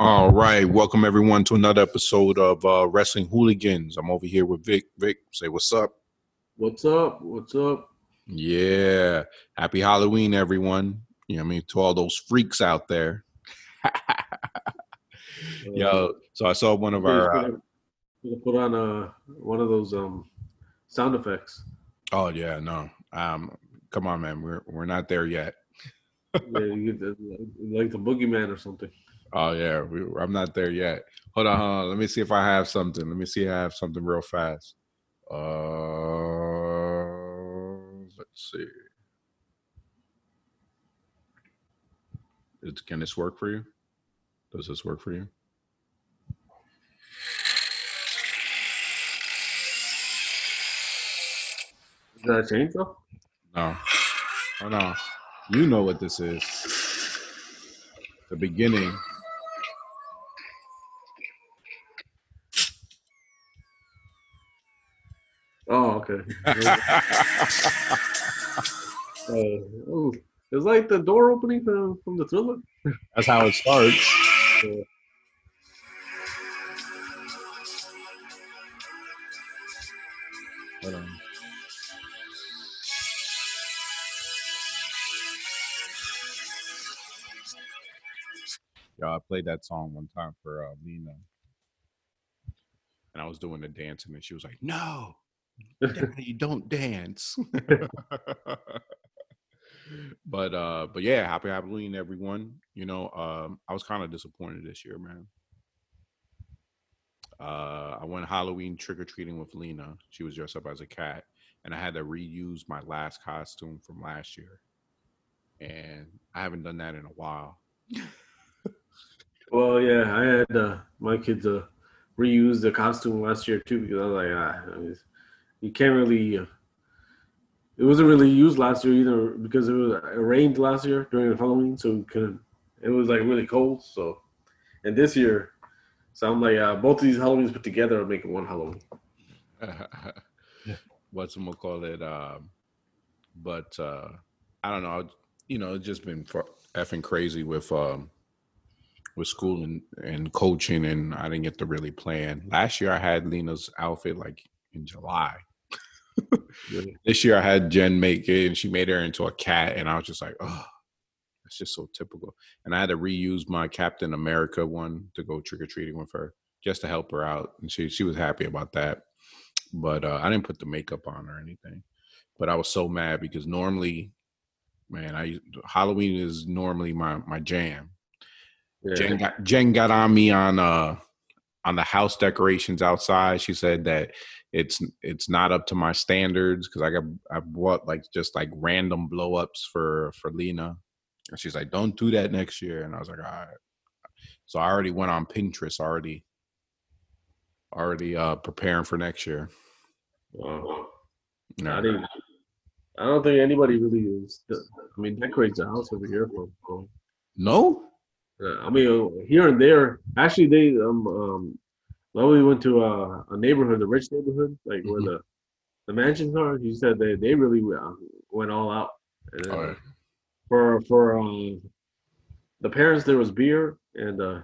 All right, welcome everyone to another episode of uh, Wrestling Hooligans. I'm over here with Vic. Vic, say what's up. What's up? What's up? Yeah, happy Halloween, everyone. You know, what I mean, to all those freaks out there. Yo, so I saw one of our. Uh, put on uh one of those um sound effects. oh yeah, no, um, come on, man, we're we're not there yet. yeah, the, like the boogeyman or something. Oh yeah, we, I'm not there yet. Hold on, hold on, let me see if I have something. Let me see if I have something real fast. Uh, let's see. Is, can this work for you? Does this work for you? Is that a chainsaw? No. Oh no. You know what this is. The beginning. Oh, okay. Uh, it's like the door opening from, from the thriller. That's how it starts. Yeah. Hold on. Yeah, I played that song one time for uh, Lena, and I was doing the dancing, and she was like, "No, Daddy, don't dance." but uh, but yeah, happy Halloween, everyone. You know, um, I was kind of disappointed this year, man. Uh, I went Halloween trick or treating with Lena. She was dressed up as a cat, and I had to reuse my last costume from last year, and I haven't done that in a while. Well, yeah, I had uh, my kids uh, reuse the costume last year too because I was like, ah, I mean, you can't really. It wasn't really used last year either because it was it rained last year during Halloween, so we couldn't. It was like really cold, so and this year, so I'm like, uh, both of these Halloweens put together are making one Halloween. What's gonna call it? Um, but uh, I don't know. You know, it's just been effing crazy with um, with school and, and coaching, and I didn't get to really plan. Last year, I had Lena's outfit like in July. This year, I had Jen make it, and she made her into a cat, and I was just like, oh, that's just so typical. And I had to reuse my Captain America one to go trick or treating with her, just to help her out, and she she was happy about that. But uh, I didn't put the makeup on or anything. But I was so mad because normally, man, I Halloween is normally my my jam. Yeah. Jen got Jen got on me on uh on the house decorations outside. She said that it's it's not up to my standards because I got I bought like just like random blow ups for for Lena, and she's like, "Don't do that next year." And I was like, "All right." So I already went on Pinterest already, already uh preparing for next year. Wow. No. I didn't. I don't think anybody really is. I mean, decorates the house over here for. for no? uh, I mean, uh, here and there. Actually, they um um. Well, we went to uh, a neighborhood, a rich neighborhood, like where Mhm. the the mansions are. He said they they really uh, went all out. Oh, yeah. for for um, the parents, there was beer, and uh,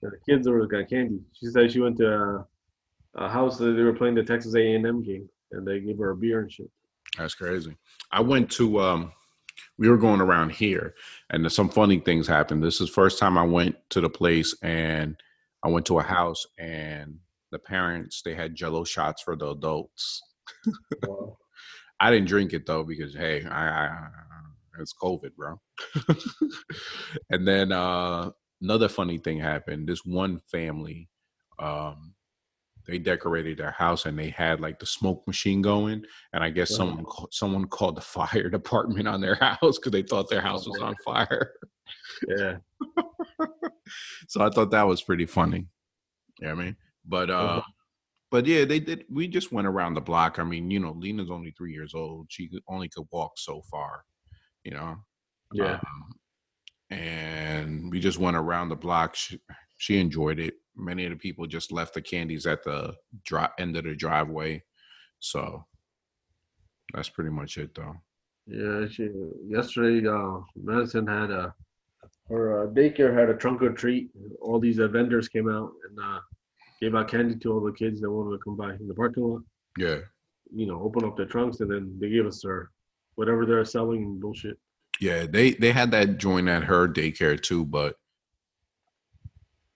the kids there was got candy. She said she went to uh, a house that they were playing the Texas A and M game, and they gave her a beer and shit. That's crazy. I went to um we were going around here and some funny things happened. This is the first time I went to the place and I went to a house and the parents they had jello shots for the adults. Wow. I didn't drink it though because hey, I, I it's COVID, bro. and then uh another funny thing happened. This one family um they decorated their house and they had like the smoke machine going and i guess Wow. someone someone called the fire department on their house because they thought their house was on fire Yeah. so i thought that was pretty funny. You know what i mean? But uh but yeah they did we just went around the block. I mean you know lena's only three years old. She only could walk so far you know? Yeah. um, and we just went around the block. She, she enjoyed it. Many of the people just left the candies at the dri- end of the driveway. So that's pretty much it though. Yeah, she yesterday uh Madison had a Our uh, daycare had a trunk or treat. All these uh, vendors came out and uh, gave out candy to all the kids that wanted to come by in the parking lot. Yeah. You know, open up their trunks and then they gave us their whatever they're selling and bullshit. Yeah, they they had that joint at her daycare too, but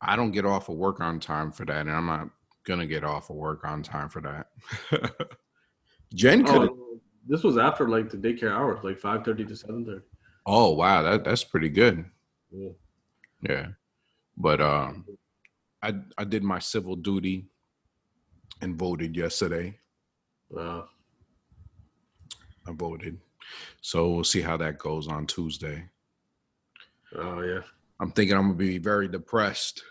I don't get off of work on time for that, and I'm not gonna get off of work on time for that. Jen could. Oh, this was after like the daycare hours, like five thirty to seven thirty. Oh wow, that that's pretty good. Yeah. Yeah, but um, I I did my civil duty and voted yesterday. Wow. I voted, so we'll see how that goes on Tuesday. Oh yeah. I'm thinking I'm gonna be very depressed.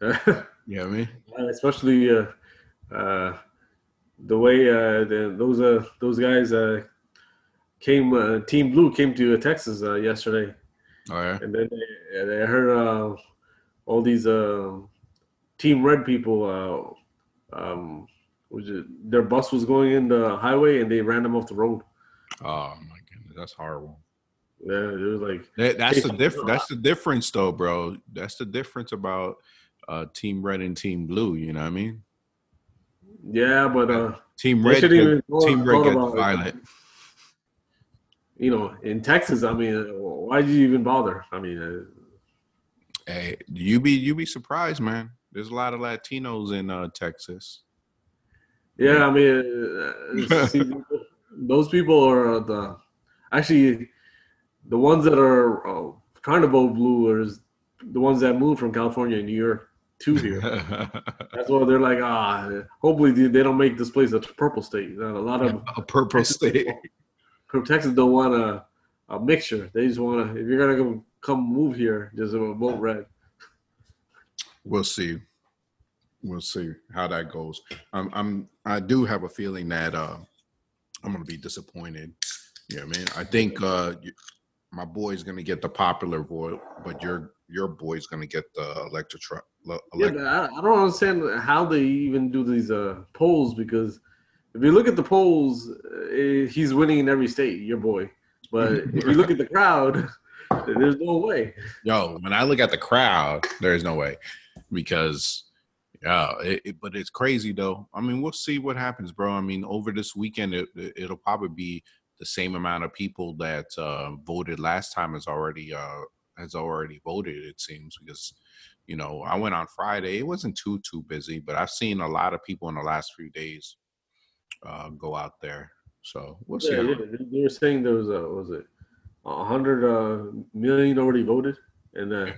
Uh, You know what I mean? especially uh, uh, the way uh, the, those uh, those guys uh, came. Uh, Team Blue came to uh, Texas uh, yesterday, Oh yeah. and then they, and I heard uh, all these uh, Team Red people. Uh, um, was it, their bus was going in the highway, and they ran them off the road. Oh my goodness, that's horrible. Yeah, it was like That, that's the diff- That's the difference, though, bro. That's the difference about uh, Team Red and Team Blue. You know what I mean? yeah, but uh, Team Red, get- even Team Red gets about it. You know, in Texas, I mean, why did you even bother? I mean, uh, Hey, you be you be surprised, man. There's a lot of Latinos in uh, Texas. Yeah, I mean, uh, see, those people are the actually the ones that are uh, trying to vote blue are the ones that moved from California and New York to here. That's why they're like, ah, hopefully they they don't make this place a purple state. Uh, A lot of a purple state. Texans don't want a, a mixture. They just want to. If you're gonna go, come move here, just uh, vote red. We'll see. We'll see how that goes. I'm, I'm I do have a feeling that uh, I'm gonna be disappointed. Yeah, man. I think uh, my boy's gonna get the popular vote, but your your boy's gonna get the electric truck. Yeah, I, I don't understand how they even do these uh, polls because if you look at the polls, uh, he's winning in every state, your boy. But if you look at the crowd, there's no way. Yo, when I look at the crowd, there's no way because yeah, it, it- but it's crazy though. I mean, we'll see what happens, bro. I mean, over this weekend, it, it'll probably be the same amount of people that uh, voted last time has already uh, has already voted. It seems because you know I went on Friday. It wasn't too too busy, but I've seen a lot of people in the last few days uh, go out there. So we'll see. Yeah, yeah. They- were saying there was a what was it a hundred uh, million already voted, and uh,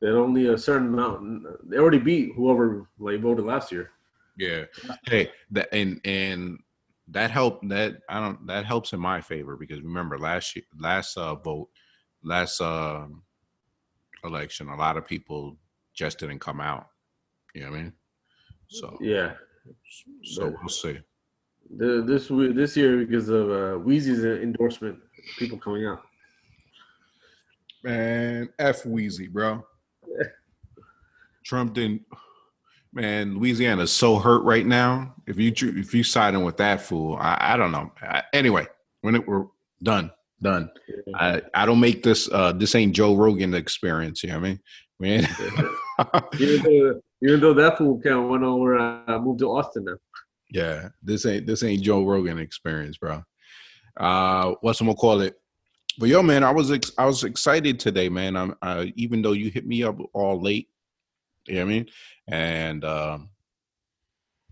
that only a certain amount. They already beat whoever like voted last year. Yeah. Hey, that and and that helped that I don't that helps in my favor because remember last year last uh vote last um election a lot of people just didn't come out. You know what I mean? So Yeah, so we'll see. The, this this year because of uh, Weezy's endorsement, people coming out. Man, F Wheezy, bro. Trump didn't man, Louisiana's so hurt right now. If you if you siding with that fool, I, I don't know. I, anyway, when it we're done, done. I, I don't make this uh this ain't Joe Rogan experience, you know what I mean? Man. even though even though that fool count went over, uh, moved to Austin now. Yeah, this ain't this ain't Joe Rogan experience, bro. Uh what's I'm gonna call it? But yo, man, I was ex- I was excited today, man. I'm uh, even though you hit me up all late, you know what I mean? And um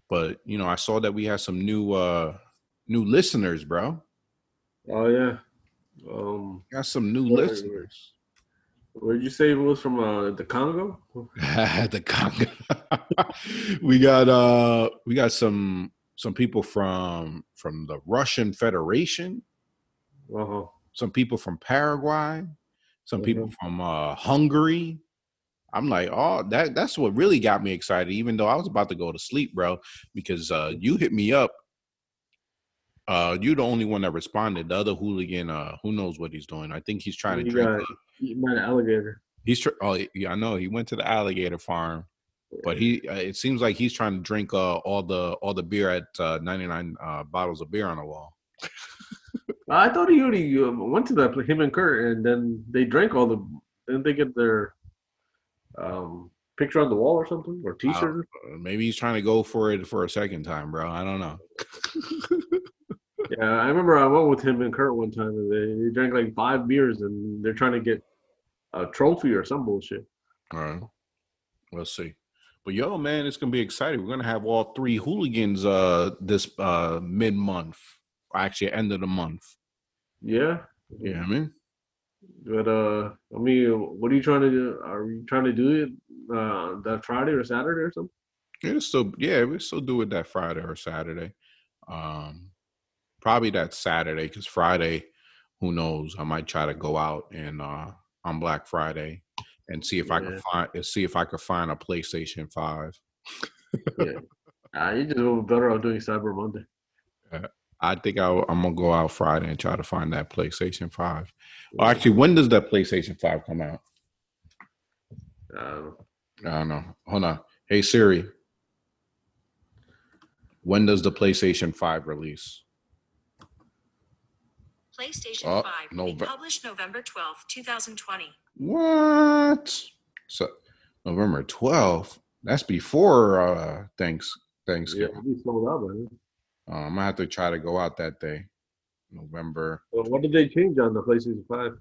but you know, I saw that we had some new uh new listeners, bro. Oh yeah. Um, Got some new listeners. Where did you say it was from? Uh, the Congo. the Congo. we got uh we got some some people from from the Russian Federation, Uh-huh. some people from Paraguay, some people from uh Hungary. I'm like, oh, that that's what really got me excited, even though I was about to go to sleep, bro, because uh you hit me up. Uh you're the only one that responded. The other hooligan, uh, who knows what he's doing. I think he's trying to drink. got- uh, by the alligator. He's tr- oh yeah, I know. He went to the alligator farm, but he uh, it seems like he's trying to drink uh, all the all the beer at uh, 99 uh, bottles of beer on the wall. I thought he already uh, went to that him and Kurt, and then they drank all the didn't they get their um, picture on the wall or something or T-shirt? Uh, maybe he's trying to go for it for a second time, bro. I don't know. yeah, I remember I went with him and Kurt one time, and they, they drank like five beers, and they're trying to get a trophy or some bullshit. All right, we'll see. But yo, man, it's gonna be exciting. We're gonna have all three hooligans uh this uh mid month, actually end of the month. Yeah. Yeah, I mean. But uh, I mean, what are you trying to do? Are you trying to do it uh that Friday or Saturday or something? Yeah, still yeah, we still do it that Friday or Saturday. Um, probably that Saturday because Friday, who knows? I might try to go out and uh on Black Friday and see if yeah. I can find see if I could find a PlayStation Five. yeah, uh, you just better off doing Cyber Monday. I think i am gonna go out Friday and try to find that PlayStation Five. Well, actually, when does that PlayStation Five come out? Uh, I don't know. Hold on. Hey Siri, when does the PlayStation Five release? PlayStation oh, 5 Nove- published November 12th, 2020. What? So November 12th? That's before uh thanks Thanksgiving. Yeah, sold out, man. Uh, I'm gonna have to try to go out that day, November. Well, what did they change on the PlayStation Five?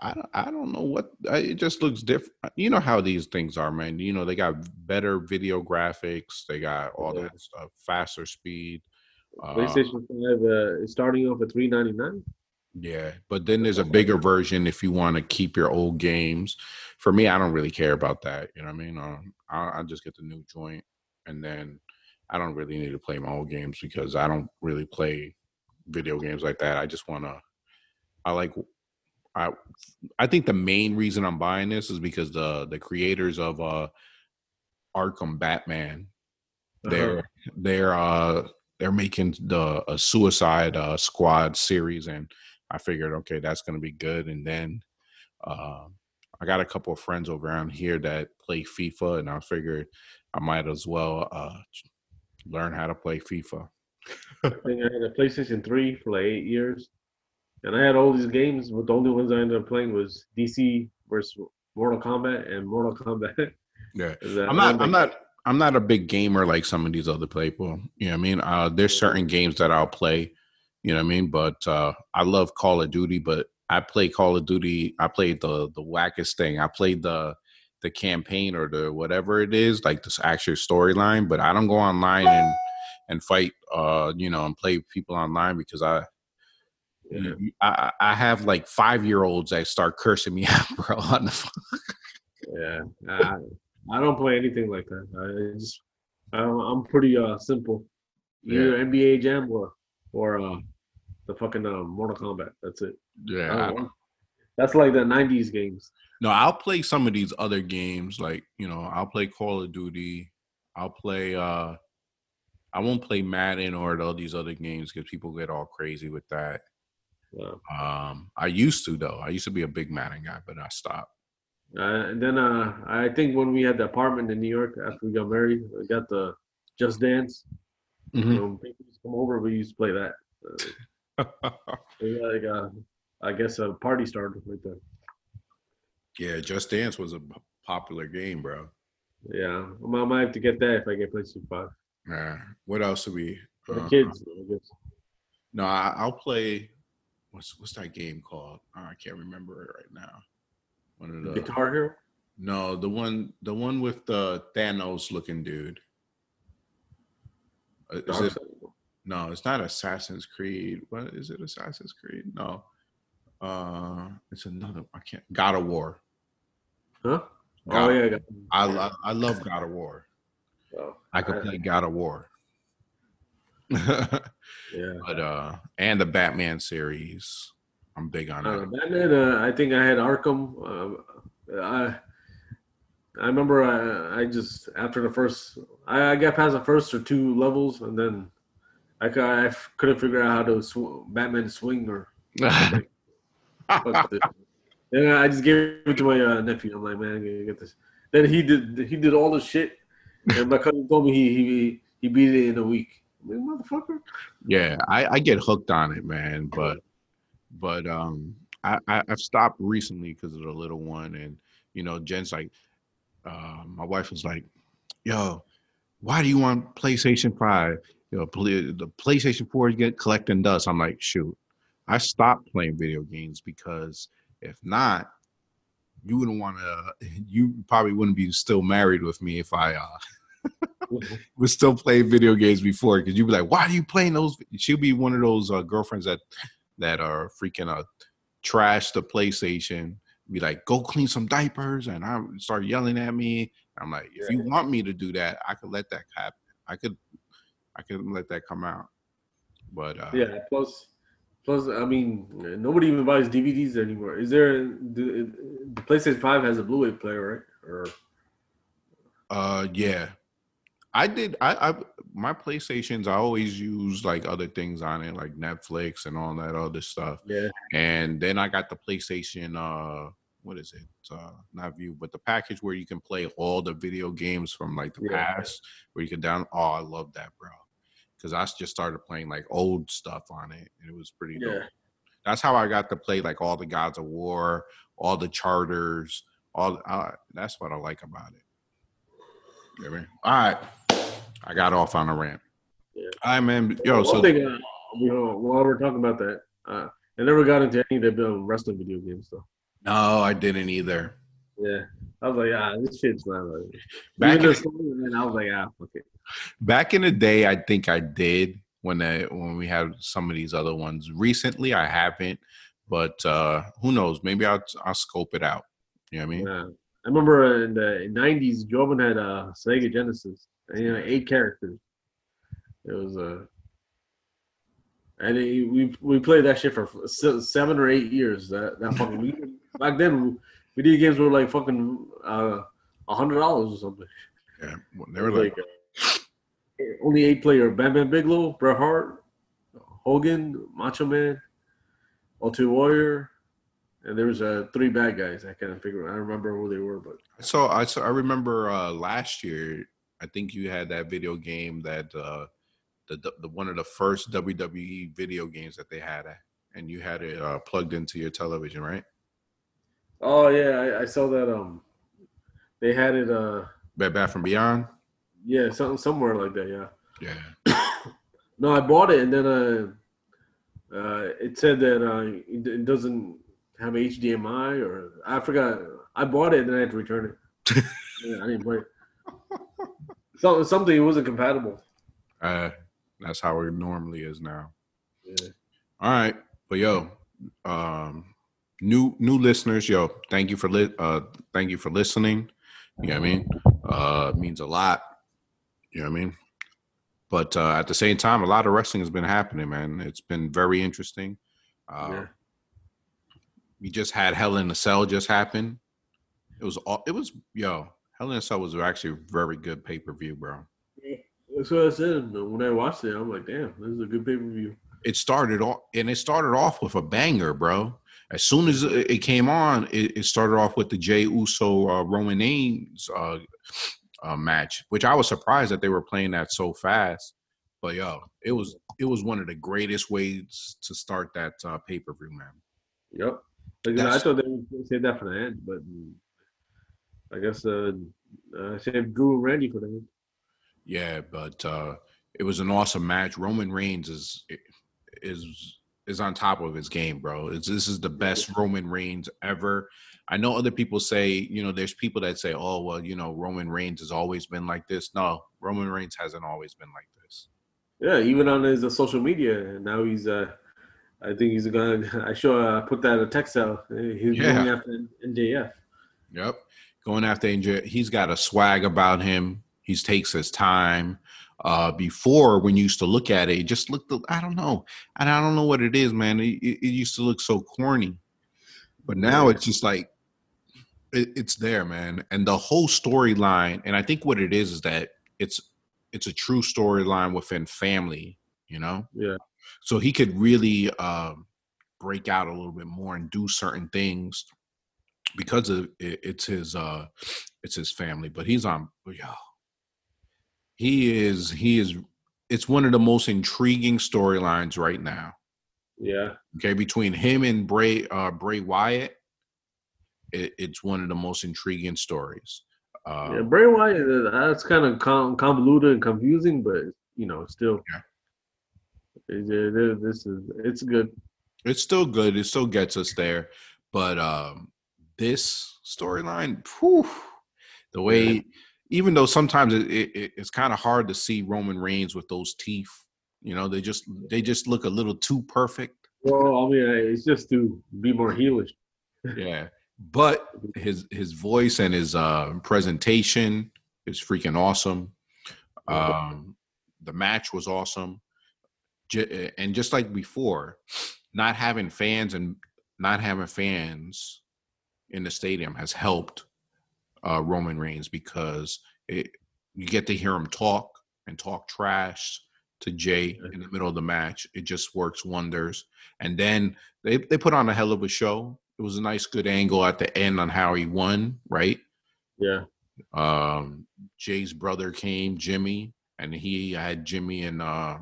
I don't, I don't know what it just looks different. You know how these things are, man. You know they got better video graphics. They got all yeah. that stuff, faster speed. Uh, PlayStation Five uh, is starting off at three ninety nine. Yeah, but then there's a bigger version if you want to keep your old games. For me, I don't really care about that. You know what I mean? Um, I, I just get the new joint, and then I don't really need to play my old games because I don't really play video games like that. I just want to. I like. I I think the main reason I'm buying this is because the the creators of uh Arkham Batman, uh-huh. they're they're uh they're making the a Suicide uh, Squad series, and I figured, okay, that's gonna be good. And then uh, I got a couple of friends over around here that play FIFA, and I figured I might as well uh, learn how to play FIFA. I think I had a PlayStation 3 for like eight years. And I had all these games, but the only ones I ended up playing was DC versus Mortal Kombat and Mortal Kombat. Yeah. I'm not I'm not I'm not a big gamer like some of these other people. You know what I mean? Uh, there's certain games that I'll play, you know what I mean? But uh, I love Call of Duty, but I play Call of Duty. I played the the wackest thing. I played the the campaign or the whatever it is, like this actual storyline. But I don't go online and and fight, uh, you know, and play people online because I. Yeah. I, I have like five year olds that start cursing me out, bro. On the phone. yeah, I, I don't play anything like that. I just I'm, I'm pretty uh simple. Either yeah. NBA Jam or or uh the fucking uh, Mortal Kombat. That's it. Yeah, that's like the '90s games. No, I'll play some of these other games. Like you know, I'll play Call of Duty. I'll play. uh I won't play Madden or all these other games because people get all crazy with that. Yeah. Um, I used to though. I used to be a big Madden guy, but I stopped. Uh, and then uh, I think when we had the apartment in New York after we got married, we got the Just Dance. Mm-hmm. You know, people used to come over, we used to play that. Uh, like, uh, I guess a party started right there. Yeah, Just Dance was a popular game, bro. Yeah, I might have to get that if I get PlayStation Five. Yeah. What else do we? For The uh, kids, I guess. No, I, will play. What's what's that game called? Oh, I can't remember it right now. One of the Guitar Hero. No, the one the one with the Thanos looking dude. Uh, is it, no, it's not Assassin's Creed. What is it? Assassin's Creed? No. Uh, it's another. I can't. God of War. Huh? God, oh yeah. I love. I love God of War. Oh, I could I, play God of War. yeah. But uh, and the Batman series. I'm big on uh, that. Batman. Uh, I think I had Arkham. Uh, I I remember I, I just after the first I, I got past the first or two levels and then I, I couldn't figure out how to sw- Batman swing or. And I just gave it to my uh, nephew. I'm like, man, I gotta get this. Then he did he did all the shit, and my cousin told me he he he beat it in a week. Like, motherfucker. Yeah, I, I get hooked on it, man. But but um, I, I I've stopped recently because of the little one, and you know, Jen's like, uh, my wife was like, "Yo, why do you want PlayStation Five? You know, play, the PlayStation Four get collecting dust." I'm like, shoot, I stopped playing video games because if not, you wouldn't want to. You probably wouldn't be still married with me if I uh was still playing video games before. Because you'd be like, "Why are you playing those?" She'll be one of those uh, girlfriends that that are freaking uh trash the PlayStation. Be like, "Go clean some diapers," and I start yelling at me. I'm like, if you want me to do that, I could let that happen. I could, I could let that come out. But uh, Yeah. Plus, plus, I mean, nobody even buys DVDs anymore. Is there the, the PlayStation Five has a Blu-ray player, right? Or Uh, yeah, I did. I, I my PlayStations. I always use like other things on it, like Netflix and all that other stuff. yeah, And then I got the PlayStation. Uh, what is it? Uh, not View, but the package where you can play all the video games from like the Yeah. past, where you can down. Oh, I love that, bro. Because I just started playing like old stuff on it, and it was pretty dope. That's how I got to play like all the Gods of War, all the charters, all. Uh, that's what I like about it. You know I mean? All right, I got off on a rant. Yeah. All right, man. Yo, One so thing, uh, you know, while we're talking about that, uh, I never got into any of the uh, wrestling video games though. no, I didn't either. Yeah, I was like, ah, this shit's not like. Back Even in, the story, and I was like, ah, okay. back in the day, I think I did when I, when we had some of these other ones. Recently, I haven't, but uh who knows? Maybe I'll I'll scope it out. You know what I mean? Yeah. I remember in the '90s, Jobin had a Sega Genesis, and you know, eight characters. It was a, and it, we we played that shit for seven or eight years. That that fucking back then, video games were like fucking uh, a hundred dollars or something. Yeah, they were like, uh, only eight player: Bam Bam Bigelow, Bret Hart, Hogan, Macho Man, Ultimate Warrior, and there was uh, three bad guys. I can't figure. I don't remember who they were, but So I so I remember uh last year. I think you had that video game that uh the, the, the one of the first WWE video games that they had, and you had it uh, plugged into your television, right? Oh yeah, I, I saw that. Um, they had it. Uh, Bad Bath from Beyond. yeah, something somewhere like that. Yeah. Yeah. No, I bought it and then uh, uh, it said that uh, it, it doesn't have HDMI or I forgot. I bought it and then I had to return it. yeah, I didn't play it. So, something it wasn't compatible. Uh, that's how it normally is now. Yeah. All right, but yo, um, new new listeners, yo, thank you for li- uh, thank you for listening. You know what I mean? Uh, it means a lot. You know what I mean? But uh, at the same time, a lot of wrestling has been happening, man. It's been very interesting. Uh, Yeah. We just had Hell in a Cell just happen. It was all. It was yo. Hell in a Cell was actually a very good pay per view, bro. That's what I said. When I watched it, I'm like, damn, this is a good pay per view. it started off and it started off with a banger, bro. As soon as it came on, it, it started off with the Jey Uso uh, Roman Reigns uh, uh, match, which I was surprised that they were playing that so fast. But yo, it was it was one of the greatest ways to start that uh, pay per view, man. Yep. Like, I thought they would save that for the end, but mm, I guess uh, uh saved Drew and Randy for the end. Yeah, but uh, it was an awesome match. Roman Reigns is is is on top of his game, bro. It's, this is the best Roman Reigns ever. I know other people say, you know, there's people that say, oh, well, you know, Roman Reigns has always been like this. No, Roman Reigns hasn't always been like this. Yeah, even on his uh, social media, and now he's uh, I think he's gonna. I sure uh, put that in a text out. He's Yeah. going after NJF. Yep. Going after Angel, he's got a swag about him. He takes his time. Uh, before, when you used to look at it, it just looked, I don't know. And I don't know what it is, man. It, it, used to look so corny. But now it's just like, it, it's there, man. And the whole storyline, and I think what it is is that it's it's a true storyline within family, you know? Yeah. So he could really um, break out a little bit more and do certain things because of it, it's his uh it's his family but he's on yo he is he is it's one of the most intriguing storylines right now Yeah. Okay, between him and Bray uh, Bray Wyatt, it, it's one of the most intriguing stories. Uh, yeah, Bray Wyatt. uh, That's kind of convoluted and confusing, but you know, still. Yeah. It- this is it's good. it's still good. It still gets us there, but um, this storyline, the way, even though sometimes it, it, it's kind of hard to see Roman Reigns with those teeth. You know, they just they just look a little too perfect. Well, I mean, it's just to be more heelish. Yeah, but his his voice and his uh, presentation is freaking awesome. Um, the match was awesome, J- and just like before, not having fans and not having fans in the stadium has helped uh, Roman Reigns because it, you get to hear him talk and talk trash to Jey in the middle of the match. It just works wonders. And then they they put on a hell of a show. It was a nice, good angle at the end on how he won, right? Yeah. um Jey's brother came, Jimmy, and he had Jimmy in uh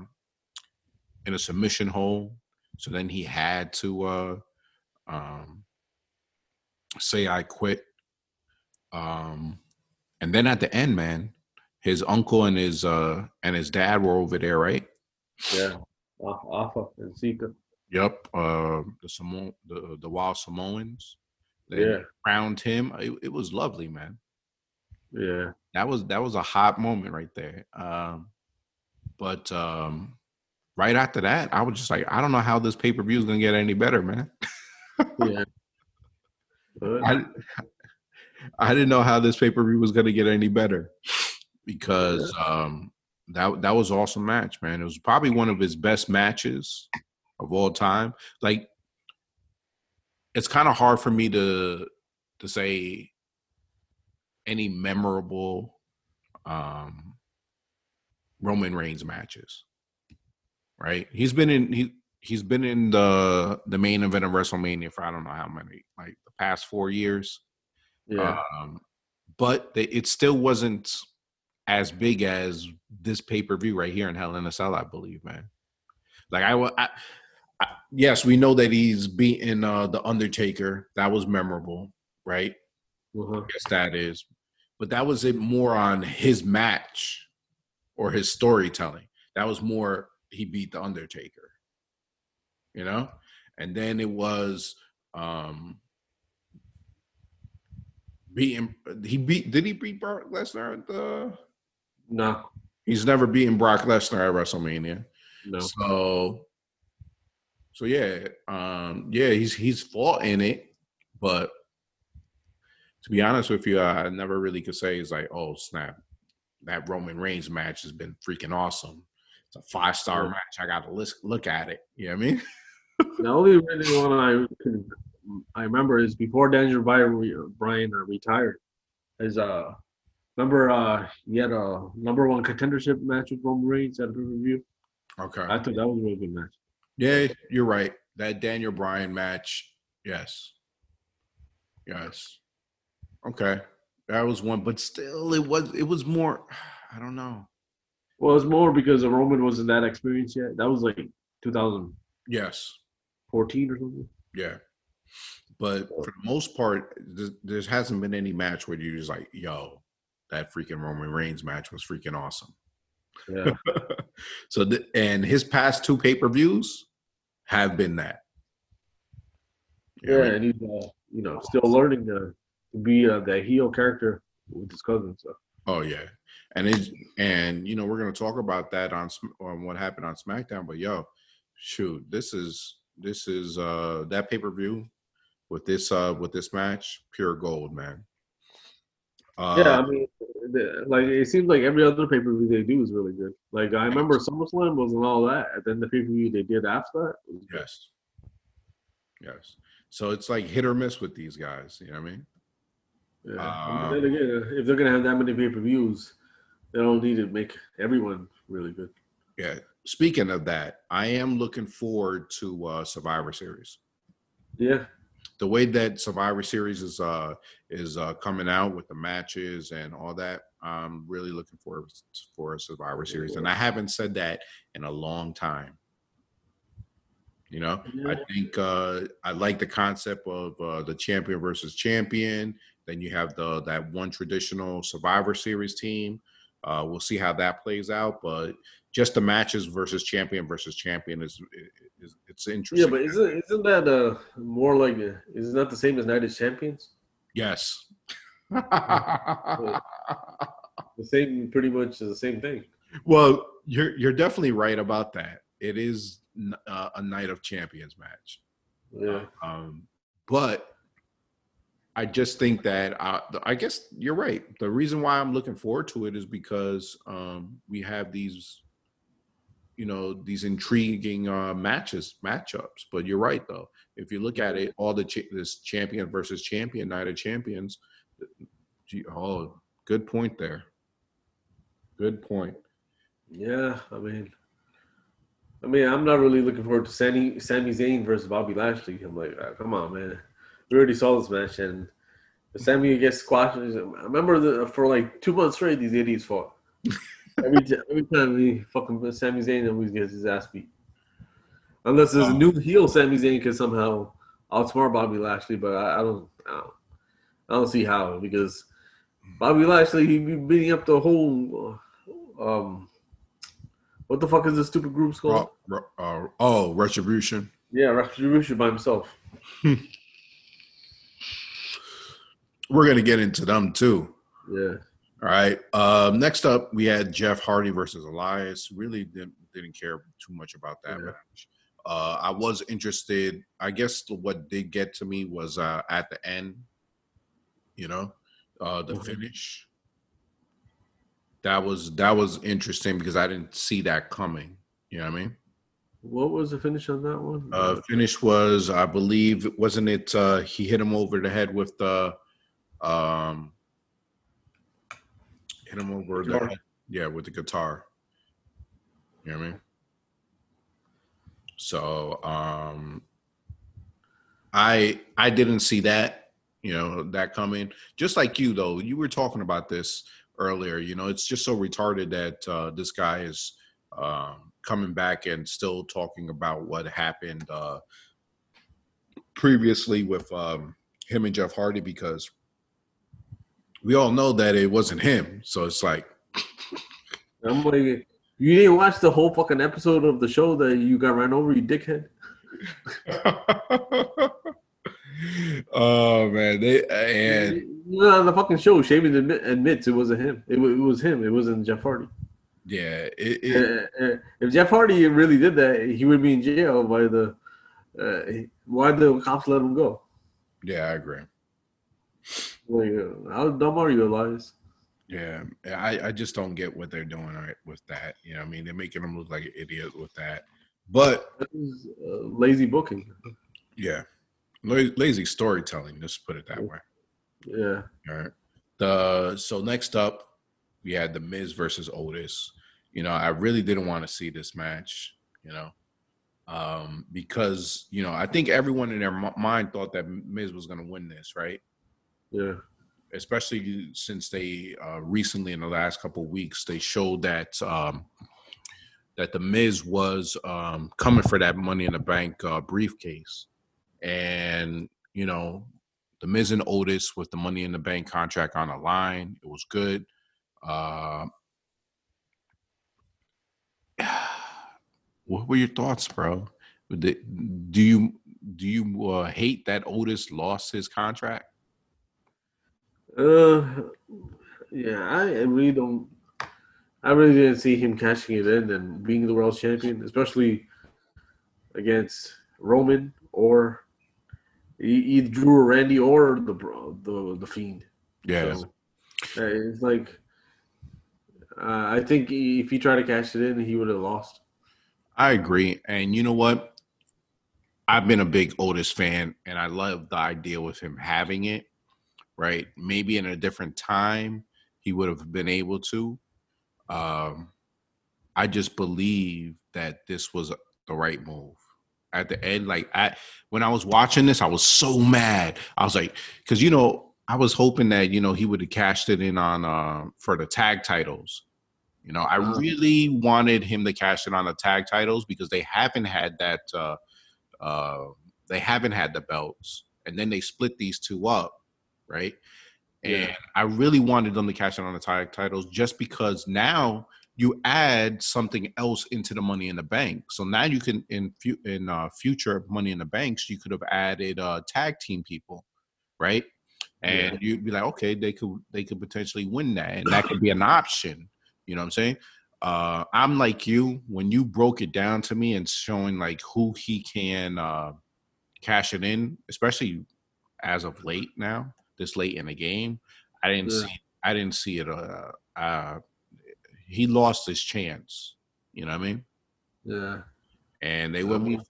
in a submission hold. So then he had to uh um say I quit. Um and then at the end, man, his uncle and his uh and his dad were over there, right? Yeah. Al- Afa and Sika. Yep. Uh the Samo- the the wild Samoans. They Yeah. crowned him. It, it was lovely, man. Yeah. that was that was a hot moment right there. Um, but um, right after that, I was just like, I don't know how this pay per view is gonna get any better, man. Yeah. I I didn't know how this pay per view was gonna get any better because um, that that was awesome match, man. It was probably one of his best matches of all time. Like, it's kind of hard for me to to say any memorable um, Roman Reigns matches. Right? He's been in he he's been in the the main event of WrestleMania for I don't know how many, like the past four years. Yeah. Um, but they, it still wasn't as big as this pay per view right here in Hell in a Cell, I believe, man. Like I, I, I yes, we know that he's beaten uh, the Undertaker. That was memorable, right? Uh-huh. Yes, that is. But that was it more on his match or his storytelling. That was more he beat the Undertaker. You know? And then it was um beating he beat did he beat Brock Lesnar at the No. he's never beaten Brock Lesnar at WrestleMania. No. So so yeah, um yeah, he's he's fought in it, but to be honest with you, I never really could say it's like, oh snap, that Roman Reigns match has been freaking awesome. It's a five star Yeah. match. I gotta look look at it. You know what I mean? The only really one I can I remember is before Daniel Bryan uh, retired. Is uh remember uh he had a number one contendership match with Roman Reigns at a review. Okay. I thought that was a really good match. Yeah, you're right. That Daniel Bryan match, yes. Yes. Okay. That was one, but still it was it was more I don't know. Well, it's more because the Roman wasn't that experienced yet. That was like 2014 Yes. 14 or something. Yeah. But for the most part, there, there hasn't been any match where you're just like, yo, that freaking Roman Reigns match was freaking awesome. Yeah. so, th- and his past two pay per views have been that. You yeah, what I mean? and he's uh, you know still learning to, to be uh, that heel character with his cousin. So Oh yeah, and it and you know we're gonna talk about that on on what happened on SmackDown. But yo, shoot, this is this is uh that pay per view with this uh with this match, pure gold, man. Uh, yeah, I mean, the, like it seems like every other pay per view they do is really good. Like I remember SummerSlam wasn't all that, and then the pay per view they did after that. Was good. Yes. Yes. So it's like hit or miss with these guys. You know what I mean? Yeah. But then again, if they're gonna have that many pay per views, they don't need to make everyone really good. Yeah. Speaking of that, I am looking forward to uh Survivor Series. Yeah, The way that Survivor Series is uh is uh coming out with the matches and all that, I'm really looking forward for a Survivor Series. And I haven't said that in a long time. You know, Yeah. I think uh, I like the concept of uh, the champion versus champion. Then you have the that one traditional Survivor Series team. Uh, we'll see how that plays out, but just the matches versus champion versus champion is, is it's interesting. Yeah, but isn't isn't that uh more like uh, isn't that the same as Night of Champions? yes. The same, pretty much the same thing. well, you're you're definitely right about that. It is uh, a night of champions match. Yeah, Um, but I just think that I, I guess you're right. The reason why I'm looking forward to it is because um, we have these, you know, these intriguing uh, matches, matchups. But you're right though. If you look at it, all the cha- this champion versus champion night of champions. Gee, oh, good point there. Good point. yeah. I mean, I mean, I'm not really looking forward to Sammy Sami Zayn versus Bobby Lashley. I'm like, ah, come on, man. We already saw this match, and Sami gets squashed. I remember the, for like two months straight, these idiots fought. every t- every time he fucking Sami Zayn always gets his ass beat. Unless there's a Um, new heel Sami Zayn can somehow outsmart Bobby Lashley, but I, I don't, I don't, I don't see how because Bobby Lashley he be beating up the whole, um, what the fuck is this stupid group's called? Uh, uh, oh, retribution. Yeah, Retribution by himself. We're gonna get into them too. Yeah, All right. Um, next up, we had Jeff Hardy versus Elias. Really didn't, didn't care too much about that Yeah. match. Uh, I was interested. I guess what did get to me was uh, at the end, you know, uh, the finish. That was that was interesting because I didn't see that coming. You know what I mean? what was the finish on that one? Uh, finish was, I believe, wasn't it? Uh, he hit him over the head with the, um, hit him over the Guitar. head, yeah, with the guitar. You know what I mean? So, um, I I didn't see that, you know, that coming. Just like you, though, you were talking about this earlier. You know, it's just so retarded that uh, this guy is um, coming back and still talking about what happened uh, previously with um, him and Jeff Hardy because we all know that it wasn't him. So it's like, I'm like, you didn't watch the whole fucking episode of the show that you got ran over, you dickhead. oh man, they and you know, on the fucking show, Sheamus admit, admits it wasn't him. It, it was him. It wasn't Jeff Hardy. yeah, it, it, uh, if Jeff Hardy really did that, he would be in jail by the. Uh, why the cops let him go? yeah, I agree. Like, how dumb are you, Elias? Yeah, I, I just don't get what they're doing right with that. You know, what I mean, they're making them look like an idiot with that. But That is uh, lazy booking. yeah, La- lazy storytelling. Just put it that way. Yeah. All right. The so next up, we had the Miz versus Otis. You know, I really didn't want to see this match. You know, um, because you know I think everyone in their m- mind thought that Miz was going to win this, right? Yeah. Especially since they uh, recently, in the last couple of weeks, they showed that um, that the Miz was um, coming for that Money in the Bank uh, briefcase, and you know the Miz and Otis with the Money in the Bank contract on the line. It was good. Uh, what were your thoughts, bro? Do you do you uh, hate that Otis lost his contract? Uh, yeah, I really don't. I really didn't see him cashing it in and being the world champion, especially against Roman or either Drew or Randy or the the the Fiend. Yeah, So, it's like uh, I think if he tried to cash it in, he would have lost. I agree. And you know what? I've been a big Otis fan, and I love the idea with him having it. Right? Maybe in a different time, he would have been able to. Um, I just believe that this was the right move. At the end, like I, when I was watching this, I was so mad. I was like, because you know, I was hoping that you know he would have cashed it in on uh, for the tag titles. You know, I Uh-huh. really wanted him to cash in on the tag titles because they haven't had that uh, uh, they haven't had the belts, and then they split these two up, right? And I really wanted them to cash in on the tag titles just because now you add something else into the Money in the Bank. So now you can in fu- in uh, future Money in the Banks, you could have added uh, tag team people, right? And Yeah. you'd be like, okay, they could they could potentially win that, and that could be an option. You know what I'm saying? Uh, I'm like you when you broke it down to me and showing like who he can uh, cash it in, especially as of late now, this late in the game. I didn't Yeah. see I didn't see it. Uh, uh, he lost his chance. You know what I mean? Yeah. And they So- would move.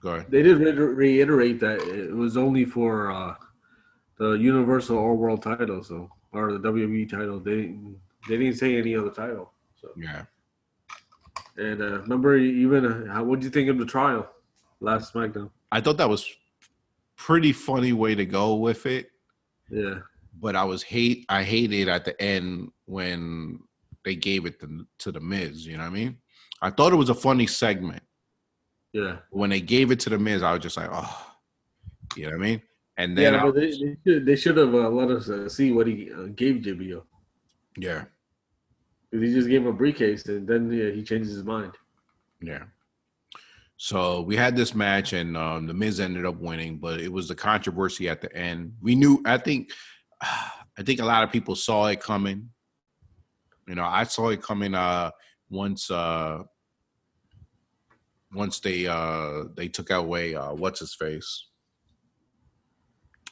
Go ahead. They did reiterate that it was only for uh, the Universal or World title, so or the WWE title. They didn't, they didn't say any other title. So Yeah. and uh, remember even uh, how what do you think of the trial last SmackDown? I thought that was pretty funny way to go with it. Yeah, but I was hate I hated at the end when they gave it to, to the Miz. You know what I mean? I thought it was a funny segment. yeah, When they gave it to the Miz, I was just like, oh, you know what I mean? And then, But they, they should they should have uh, let us uh, see what he uh, gave JBL. yeah, He just gave him a briefcase, and then yeah, he changes his mind. yeah. So we had this match, and um, the Miz ended up winning, but it was the controversy at the end. We knew, I think, I think a lot of people saw it coming. You know, I saw it coming uh, once uh, once they uh, they took away uh, what's his face.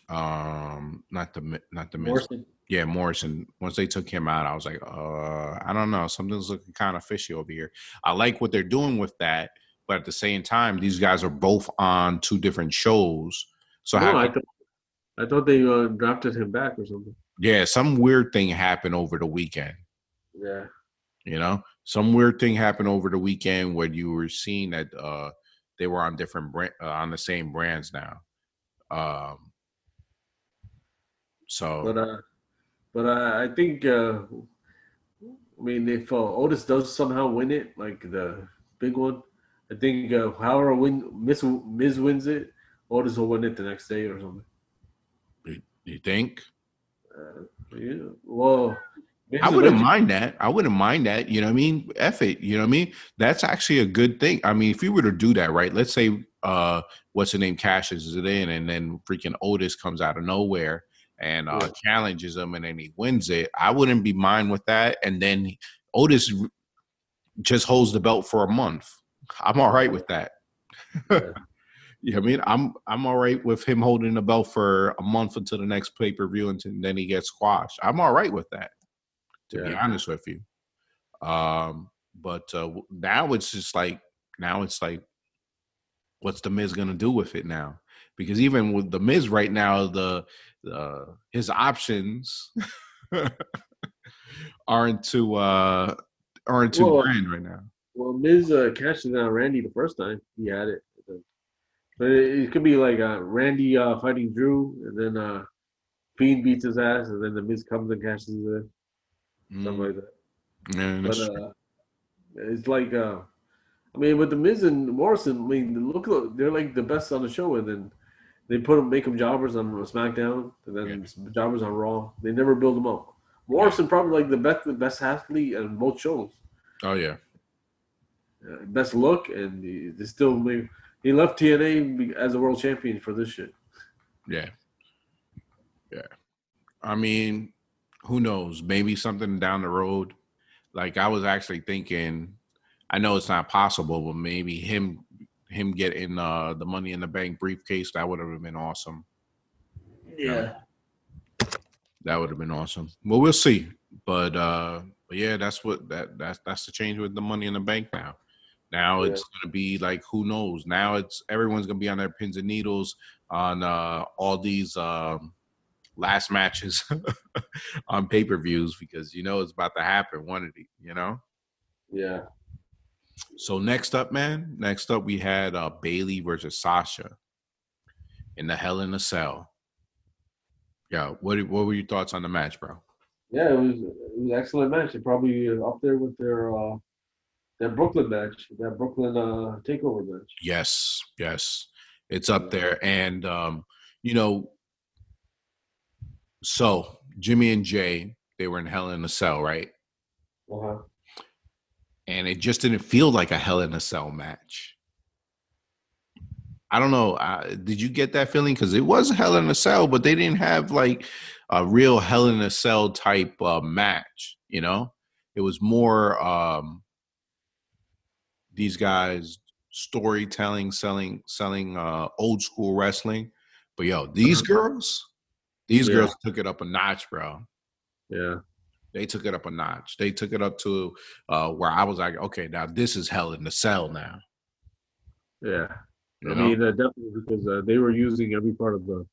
Um, not the not the Miz. Morrison. Yeah, Morrison. Once they took him out, I was like, uh, I don't know. Something's looking kind of fishy over here. I like what they're doing with that, but at the same time, these guys are both on two different shows. So No, how, I thought I thought they uh, drafted him back or something. yeah, some weird thing happened over the weekend. Yeah, You know, some weird thing happened over the weekend where you were seeing that uh, they were on different brand, uh, on the same brands now. Um, so but uh, but uh, I think uh, I mean if uh, Otis does somehow win it, like the big one, I think uh, however win Miz Miz wins it, Otis will win it the next day or something. you think? Uh, yeah, well, I wouldn't mind that. I wouldn't mind that. You know what I mean? F it. You know what I mean? That's actually a good thing. I mean, if you were to do that, right? Let's say uh what's the name cashes it in and then freaking Otis comes out of nowhere and uh Yeah. challenges him and then he wins it. I wouldn't be mine with that. And then Otis just holds the belt for a month. I'm all right with that. Yeah. You know I mean? I'm I'm all right with him holding the belt for a month until the next pay per view, and then he gets squashed. I'm all right with that, to be honest with you. Um, but uh, now it's just like now it's like, what's the Miz gonna do with it now? Because even with the Miz right now, the uh, his options aren't too uh, aren't too Well, grand right now. Well, Miz uh, cashed it on Randy the first time he had it, but it, it could be like uh, Randy uh, fighting Drew, and then uh, Fiend beats his ass, and then the Miz comes and cashes it, in, something Mm, like that. yeah, But that's true. uh, it's like, uh, I mean, with the Miz and Morrison, I mean, look, look, they're like the best on the show, and then they put them, make them jobbers on SmackDown, and then jobbers on Raw. They never build them up. Morrison probably like the best, the best athlete on both shows. oh yeah. Uh, best look, and he, they still made, he left TNA as a world champion for this shit. Yeah. Yeah. I mean, who knows? Maybe something down the road. Like I was actually thinking, I know it's not possible, but maybe him him getting uh the money in the bank briefcase, that would have been awesome. Yeah. That would have been awesome. Well, we'll see. But uh but yeah, that's what that that's that's the change with the money in the bank now. Now Yeah. it's gonna be like who knows? Now it's everyone's gonna be on their pins and needles on uh all these um last matches on pay-per-views because you know it's about to happen one of the you know. Yeah. So next up, man, next up we had uh Bayley versus Sasha in the Hell in a Cell. Yeah, what what were your thoughts on the match, bro? Yeah, it was it was an excellent match. It probably up there with their uh their Brooklyn match, that Brooklyn uh takeover match. Yes, yes. It's up there, and um, you know, so Jimmy and Jey, they were in Hell in a Cell, right? Uh-huh. And it just didn't feel like a Hell in a Cell match. I don't know. Uh, did you get that feeling? Because it was Hell in a Cell, but they didn't have like a real Hell in a Cell type uh, match. You know, it was more um, these guys storytelling, selling, selling uh, old school wrestling. But yo, these Uh-huh. girls, these Yeah. girls took it up a notch, bro. Yeah. They took it up a notch. They took it up to uh, where I was like, okay, now this is Hell in the Cell now. Yeah. You I know? mean, uh, definitely because uh, they were using every part of the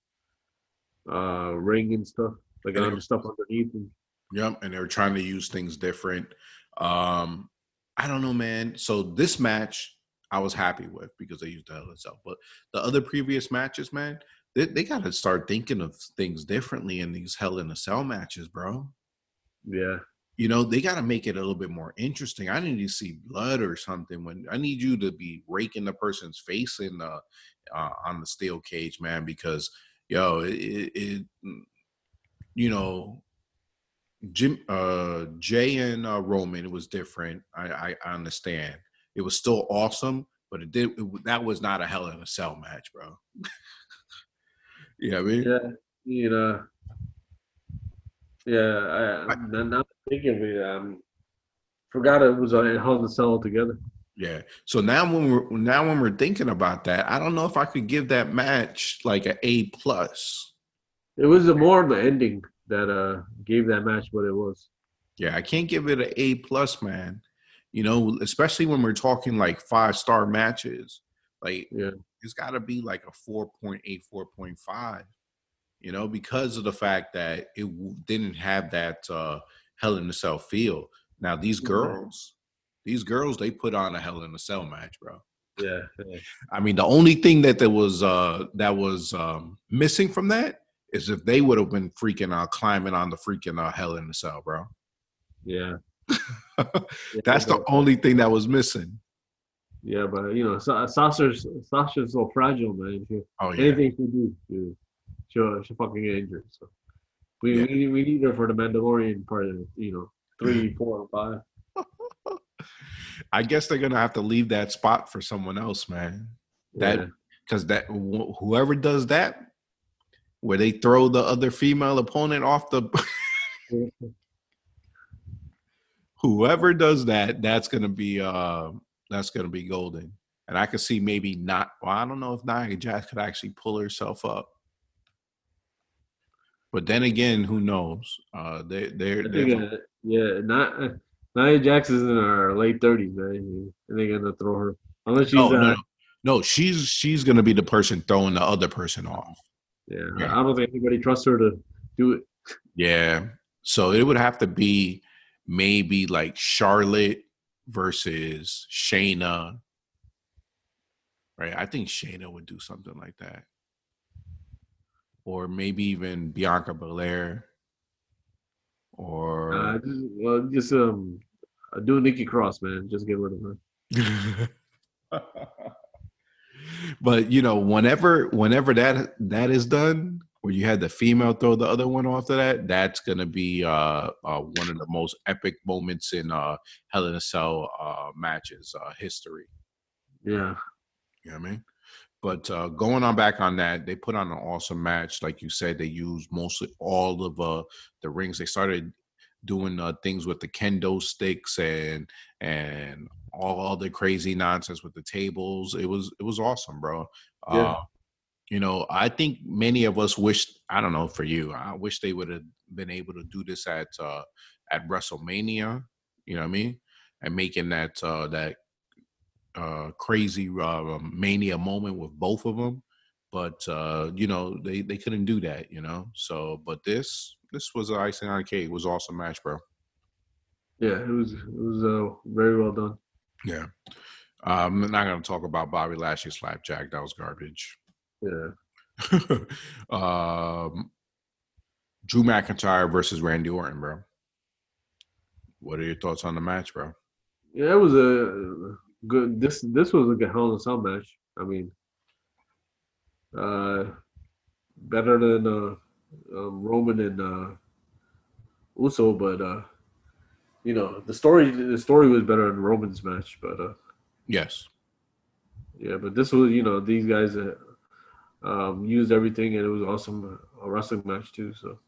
uh, ring and stuff, like other stuff underneath. And, Yep, and they were trying to use things different. Um, I don't know, man. So this match I was happy with because they used the hell itself. But the other previous matches, man, they, they got to start thinking of things differently in these Hell in a Cell matches, bro. yeah. You know, they got to make it a little bit more interesting. I need to see blood or something. When I need you to be raking the person's face in the uh, on the steel cage, man, because yo, it, it, it you know, Jim, uh, Jey and uh, Roman, it was different. I, I, I understand. It was still awesome, but it did. It, that was not a Hell in a Cell match, bro. you know what I mean? Yeah. You know. Yeah. I, I'm not- not thinking of it. Um, forgot it was a Hell in a Cell altogether. Yeah. So now when we're now when we're thinking about that, I don't know if I could give that match like an A plus. It was a more of the ending that uh gave that match what it was. Yeah, I can't give it an A plus, man. You know, especially when we're talking like five star matches. Like Yeah. it's got to be like a 4.8, 4.5. You know, because of the fact that it w- didn't have that uh Hell in a Cell feel. Now these Mhm. girls, these girls, they put on a Hell in a Cell match, bro. Yeah. yeah. I mean, the only thing that there was uh that was um missing from that is if they would have been freaking uh climbing on the freaking uh hell in the cell, bro. Yeah. That's the only thing that was missing. yeah, but you know, Sasha's Sasha's so fragile, man. She, Oh yeah. anything she do, she, she'll she'll fucking get injured. So we Yeah. we, need- we need her for the Mandalorian part of it, you know, three, four. I guess they're gonna have to leave that spot for someone else, man. That Yeah. because that wh- whoever does that, where they throw the other female opponent off the, whoever does that, that's gonna be uh that's gonna be golden. And I could see maybe not. Well, I don't know if Nia Jax could actually pull herself up. But then again, who knows? Uh, they they're, they're uh, yeah, not uh, Nia Jackson's in her late thirties, man. And they're gonna throw her unless she's no, uh, no, no, no. She's she's gonna be the person throwing the other person off. Yeah. Yeah. I don't think anybody trusts her to do it. Yeah. So it would have to be maybe like Charlotte versus Shayna. Right. I think Shayna would do something like that. Or maybe even Bianca Belair. Or Uh, just, well, just um, uh, do Nikki Cross, man. Just get rid of her. but you know, whenever whenever that that is done, where you had the female throw the other one off to that, that's gonna be uh, uh one of the most epic moments in uh Hell in a Cell uh matches uh history. Yeah. You know what I mean? But uh, going on back on that, they put on an awesome match. Like you said, they used mostly all of uh, the rings. They started doing uh, things with the kendo sticks and and all the crazy nonsense with the tables. It was it was awesome, bro. Yeah. Uh, you know, I think many of us wish. I don't know for you. I wish they would have been able to do this at uh, at WrestleMania. You know what I mean? And making that uh, that uh, crazy uh, mania moment with both of them, but uh, you know they they couldn't do that. You know, so but this this was an icing on the cake. It was an awesome match, bro. Yeah. It was it was uh, very well done. Yeah. Um, I'm not gonna talk about Bobby Lashley slapjack. That was garbage. Yeah. um, Drew McIntyre versus Randy Orton, bro. What are your thoughts on the match, bro? Yeah. It was a good. This this was a good Hell in a Cell match. I mean, uh, better than uh, um, Roman and uh, Uso, but uh, you know the story the story was better in Roman's match, but uh, Yes. yeah, but this was you know these guys uh, um, used everything and it was awesome a wrestling match too. So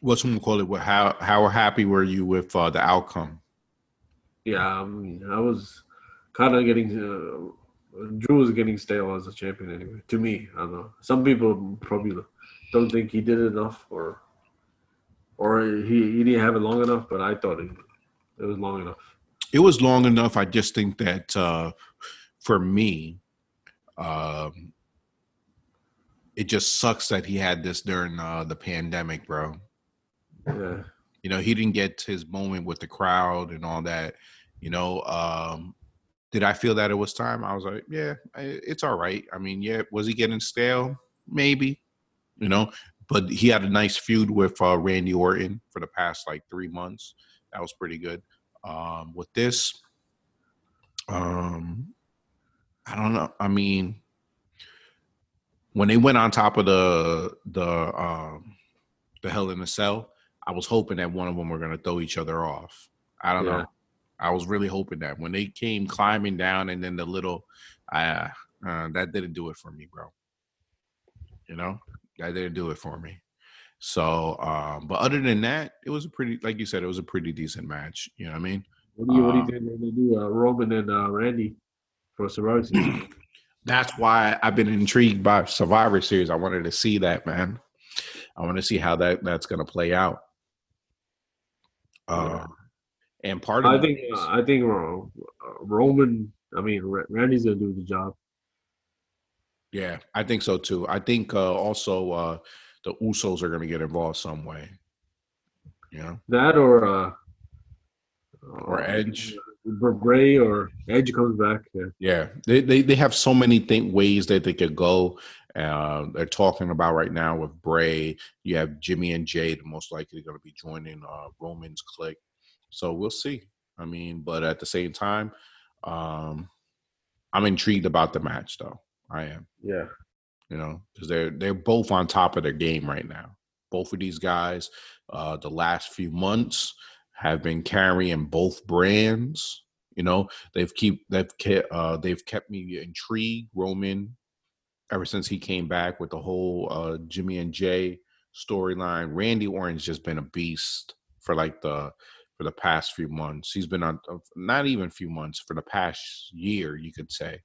What's one call it? How how happy were you with uh, the outcome? yeah, I mean I was kind of getting uh, Drew was getting stale as a champion anyway. To me, I don't know. Some people probably don't think he did enough or or he, he didn't have it long enough, but I thought it, it was long enough. It was long enough. I just think that uh, for me, um, it just sucks that he had this during uh, the pandemic, bro. Yeah. You know, he didn't get his moment with the crowd and all that. You know, um, did I feel that it was time? I was like, yeah, it's all right. I mean, yeah, was he getting stale? Maybe, you know, but he had a nice feud with uh, Randy Orton for the past like three months. That was pretty good. Um, with this, um, I don't know. I mean, when they went on top of the the um, the Hell in a Cell, I was hoping that one of them were going to throw each other off. I don't Yeah. know. I was really hoping that when they came climbing down and then the little, uh, uh, that didn't do it for me, bro. You know, that didn't do it for me. So, um, but other than that, it was a pretty, like you said, it was a pretty decent match. You know what I mean? What do you what do you Um, think they're gonna do, uh, Roman and uh, Randy for Survivor Series? That's why I've been intrigued by Survivor Series. I wanted to see that, man. I want to see how that that's going to play out. Uh, and part of I think is- I think uh, Roman. I mean, Randy's gonna do the job. Yeah, I think so too. I think uh, also uh, the Usos are going to get involved some way. You know, That or uh, Or Edge. Bray or Edge comes back. Yeah. yeah, they they, they have so many think ways that they could go. Uh, they're talking about right now with Bray. You have Jimmy and Jade most likely going to be joining uh, Roman's clique. So we'll see. I mean, but at the same time, um, I'm intrigued about the match, though. I am. Yeah. you know, because they're they're both on top of their game right now. Both of these guys, uh, the last few months have been carrying both brands. You know, they've keep they've kept uh, they've kept me intrigued. Roman, ever since he came back with the whole uh, Jimmy and Jey storyline. Randy Orton's just been a beast for like the for the past few months. He's been on not even a few months for the past year, you could say.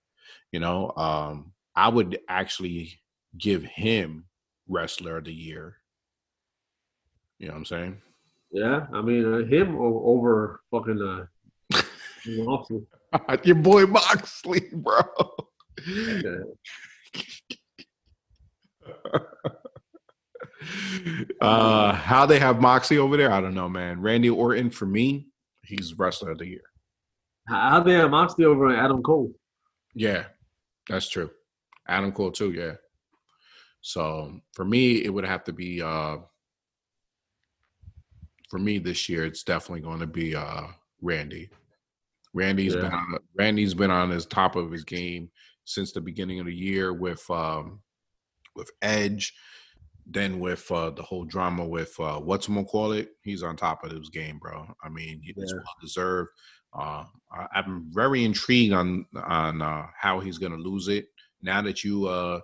You know, um, I would actually give him wrestler of the year. You know what I'm saying? Yeah. I mean, uh, him over fucking uh, Moxley. Your boy Moxley, bro. Yeah. uh how they have Moxie over there, I don't know, man. Randy Orton for me, he's wrestler of the year. How they have Moxley over Adam Cole? Yeah, that's true. Adam Cole too, yeah. So for me, it would have to be uh for me this year, it's definitely going to be uh Randy. Randy's been on Randy's been on his top of his game since the beginning of the year with um with Edge, then with uh the whole drama with uh what's call it. He's on top of his game, bro. I mean, it's Yeah. well deserved. Uh, I, I'm very intrigued on on uh, how he's gonna lose it. Now that you uh,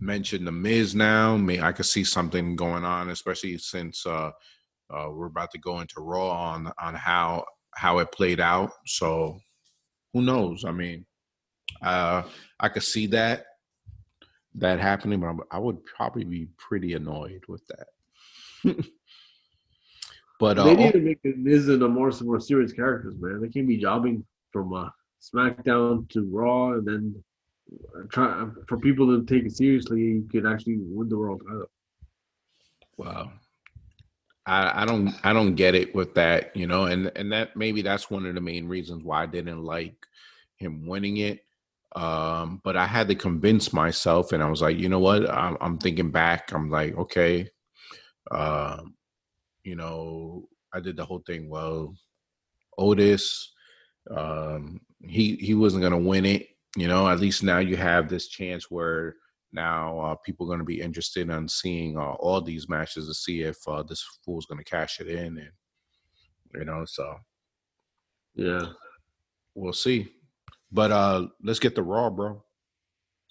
mentioned the Miz, now may I could see something going on, especially since uh, uh, we're about to go into Raw on on how how it played out. So who knows? I mean, uh, I could see that that happening, but I'm, I would probably be pretty annoyed with that. but uh, they need to make the Miz and a more some more serious characters, man. They can't be jobbing from uh, SmackDown to Raw, and then uh, try for people to take it seriously. You could actually win the world title. Wow. I, I don't I don't get it with that, you know, and and that maybe that's one of the main reasons why I didn't like him winning it. Um, but I had to convince myself, and I was like, you know what? I'm, I'm thinking back. I'm like, okay, um, you know, I did the whole thing. Well, Otis, um, he he wasn't gonna win it. You know, at least now you have this chance where Now uh, people are going to be interested in seeing uh, all these matches to see if uh, this fool's going to cash it in, and you know, so Yeah. we'll see. But uh let's get the Raw, bro.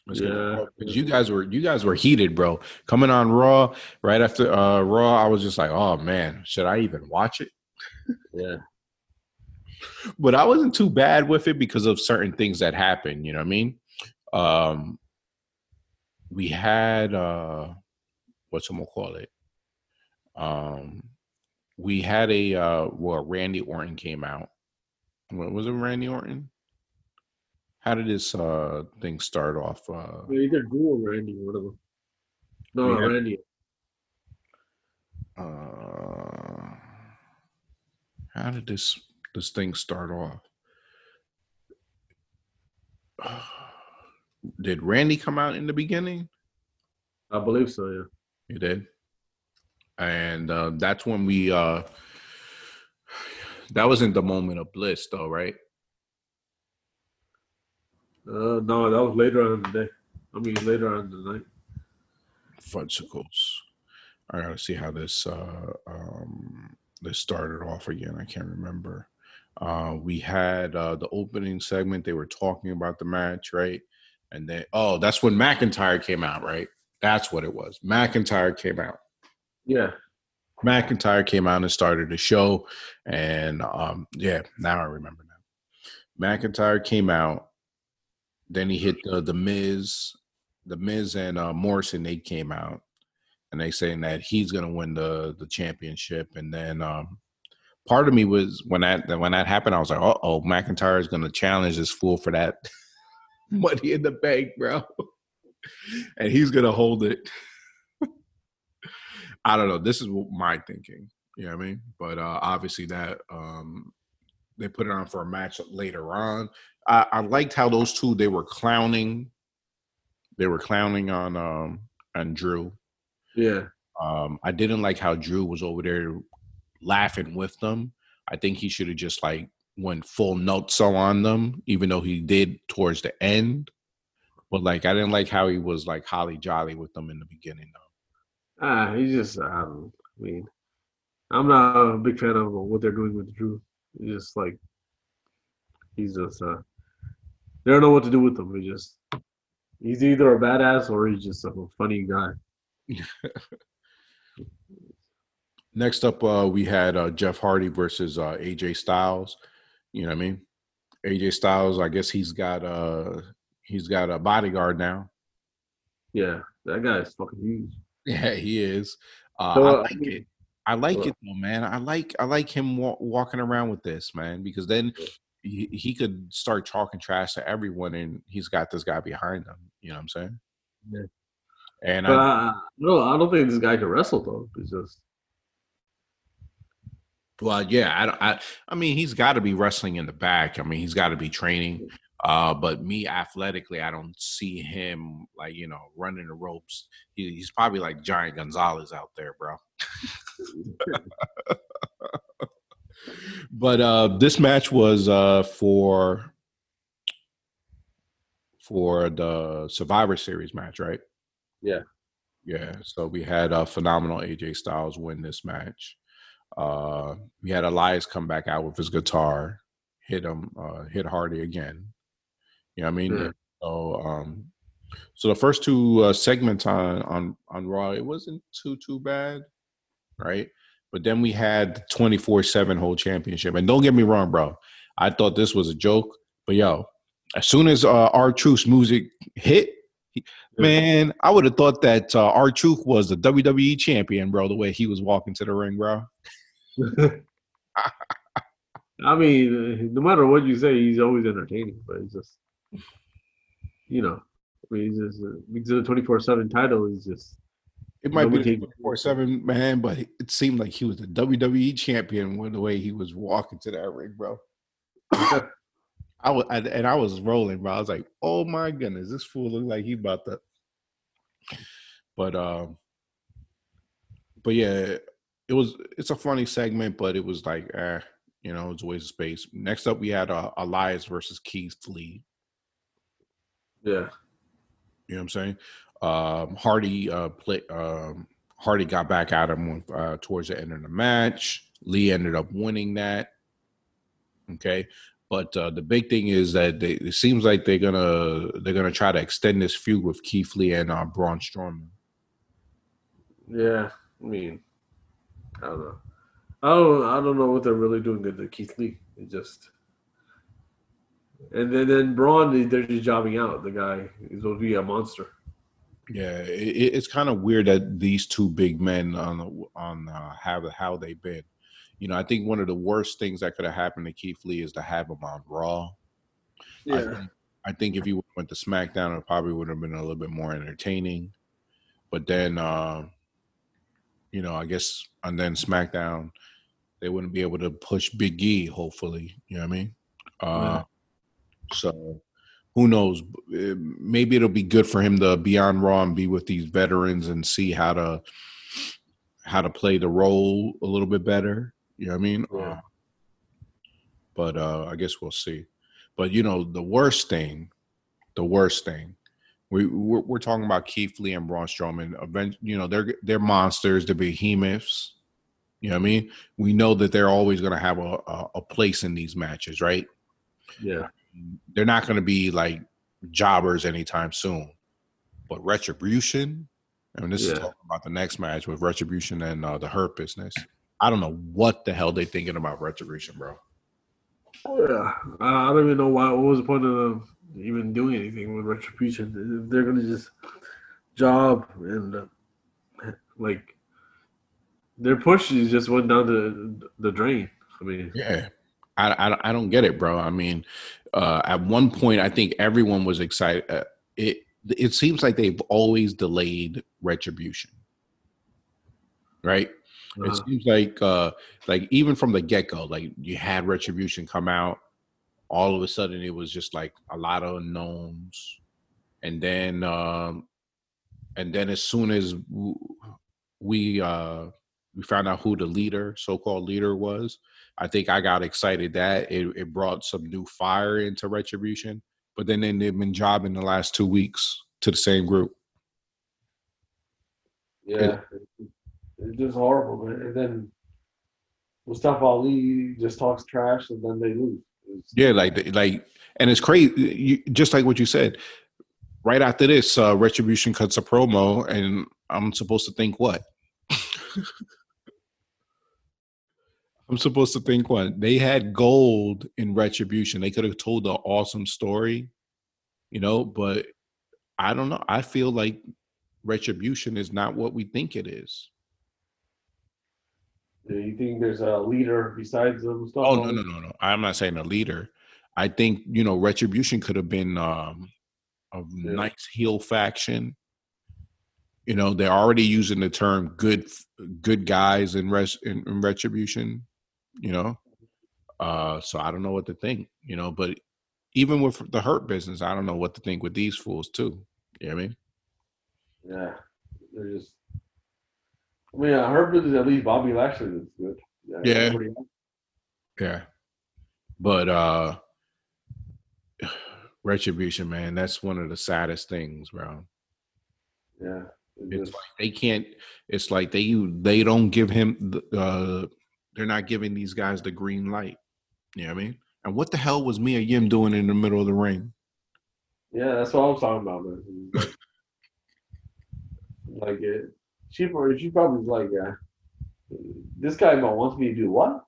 Let's get the Yeah. Raw, 'cause you guys were you guys were heated, bro. Coming on Raw right after uh Raw, I was just like, oh man, should I even watch it? Yeah. but I wasn't too bad with it because of certain things that happened. You know what I mean? Um, we had uh, what's gonna call it? Um, we had a uh, well, Randy Orton came out. What was it, Randy Orton? How did this uh thing start off? Uh, Either Drew or Randy, one of them. No, had- Randy. uh, how did this this thing start off? Did Randy come out in the beginning? I believe so, yeah. You did. And uh, that's when we uh that wasn't the moment of bliss though, right? Uh, no, that was later on in the day. I mean, later on in the night. Fudgicles. I gotta see how this uh um this started off again. I can't remember. Uh we had uh the opening segment, they were talking about the match, right? And then oh, that's when McIntyre came out, right? That's what it was. McIntyre came out. Yeah. McIntyre came out and started the show. And um, yeah, now I remember now. McIntyre came out. Then he hit the, the Miz. The Miz and uh, Morrison, they came out. And they saying that he's gonna win the the championship. And then um part of me was when that when that happened, I was like, uh oh, McIntyre is gonna challenge this fool for that money in the bank, bro. and he's gonna hold it. I don't know. This is what my thinking. You know what I mean? But uh obviously that um they put it on for a match later on. I, I liked how those two they were clowning. They were clowning on um on Drew. Yeah. Um I didn't like how Drew was over there laughing with them. I think he should have just like went full notes on them, even though he did towards the end. But like I didn't like how he was like holly jolly with them in the beginning though. Ah, he's just, I don't I mean, I'm not a big fan of what they're doing with Drew. He's just like, he's just, uh, they don't know what to do with him. He just, he's either a badass or he's just a funny guy. Next up, uh, we had uh, Jeff Hardy versus uh, AJ Styles. You know what I mean? AJ Styles, I guess he's got uh he's got a bodyguard now. Yeah, that guy is fucking huge. Yeah, he is. Uh, So, I uh, like it. I like it though, man. I like I like him wa- walking around with this man because then he, he could start talking trash to everyone, and he's got this guy behind him. You know what I'm saying? Yeah. And But I, I, no, I don't think this guy can wrestle though. It's just, Well, yeah, I, don't- I, I mean, he's got to be wrestling in the back. I mean, he's got to be training. Uh, but me athletically, I don't see him like you know running the ropes. He, he's probably like Giant Gonzalez out there, bro. but uh, this match was uh, for for the Survivor Series match, right? Yeah. Yeah. So we had a phenomenal AJ Styles win this match. Uh, we had Elias come back out with his guitar, hit him, uh, hit Hardy again. You know what I mean? So, um, so the first two uh, segments on on on Raw, it wasn't too too bad, right? But then we had the twenty four seven whole championship, and don't get me wrong, bro. I thought this was a joke, but yo, as soon as uh, R-Truth's music hit, he- man, I would have thought that uh, R-Truth was the WWE champion, bro. The way he was walking to the ring, bro. I mean, no matter what you say, he's always entertaining. But he's just, you know, I mean, he's just uh, because of the twenty four seven title is just It might Nobody be take- twenty four seven man, but it seemed like he was the WWE champion with the way he was walking to that ring, bro. I was, I, and I was rolling, bro. I was like, "Oh my goodness, this fool look like he about to." But um, but yeah, it was. It's a funny segment, but it was like, eh, you know, it's a waste of space. Next up, we had uh, Elias versus Keith Lee. yeah. You know what I'm saying? Um, Hardy uh, play. Um, Hardy got back at him uh, towards the end of the match. Lee ended up winning that. Okay, but uh, the big thing is that they, it seems like they're gonna they're gonna try to extend this feud with Keith Lee and uh, Braun Strowman. Yeah, I mean, I don't know. I don't. I don't know what they're really doing to Keith Lee. It just, and then then Braun, they're just jobbing out. The guy going to be a monster. Yeah, it, it's kind of weird that these two big men on on uh, have how they've been. You know, I think one of the worst things that could have happened to Keith Lee is to have him on Raw. Yeah, I think, I think if he went to SmackDown, it probably would have been a little bit more entertaining. But then, uh, you know, I guess, and then SmackDown, they wouldn't be able to push Big E. Hopefully, you know what I mean. Uh, So, who knows? Eh, Maybe it'll be good for him to be on Raw and be with these veterans and see how to how to play the role a little bit better. You know what I mean? Yeah. Uh, but uh, I guess we'll see. But you know, the worst thing, the worst thing, we we're, we're talking about Keith Lee and Braun Strowman. Event, you know, they're they're monsters, they're behemoths. You know what I mean? We know that they're always going to have a, a a place in these matches, right? yeah, They're not going to be like jobbers anytime soon. But Retribution, I mean, this is talking about the next match with Retribution and uh, the Hurt Business. I don't know what the hell they thinking about Retribution, bro. yeah. I, I don't even know why. What was the point of them even doing anything with Retribution? If they're going to just job and uh, like their pushes just went down the the drain. I mean, Yeah, I, I I don't get it, bro. I mean, uh, at one point, I think everyone was excited. Uh, it it seems like they've always delayed retribution, right? It uh, seems like uh, like even from the get go, like you had retribution come out, all of a sudden it was just like a lot of unknowns, and then um, and then as soon as we uh, we found out who the leader, so called leader, was. I think I got excited that it, it brought some new fire into Retribution. But then, they've been jobbing the last two weeks to the same group. yeah, it's just horrible, man. And then Mustafa Ali just talks trash, and then they lose. It's- Yeah, like like, and it's crazy. You, just like what you said. Right after this, uh, Retribution cuts a promo, and I'm supposed to think what? I'm supposed to think what? They had gold in Retribution. They could have told an awesome story, you know, but I don't know. I feel like Retribution is not what we think it is. Do you think there's a leader besides the Mustafa? Oh no, no, no, no. I'm not saying a leader. I think you know Retribution could have been um, a nice heel faction. You know, they're already using the term "good good guys" in, res, in, in Retribution. You know, uh, so I don't know what to think. You know, but even with the Hurt business, I don't know what to think with these fools too. You know what I mean? Yeah, they're just. I mean, I heard that at least Bobby Lashley is good. Yeah. everybody- Yeah. But uh Retribution, man, that's one of the saddest things, bro. Yeah, it It's like they can't. It's like they they don't give him. the- Uh, they're not giving these guys the green light. You know what I mean? And what the hell was Mia Yim doing in the middle of the ring? yeah, that's what I'm talking about, man. Like, it, she probably she probably was like, uh, this guy wants me to do what?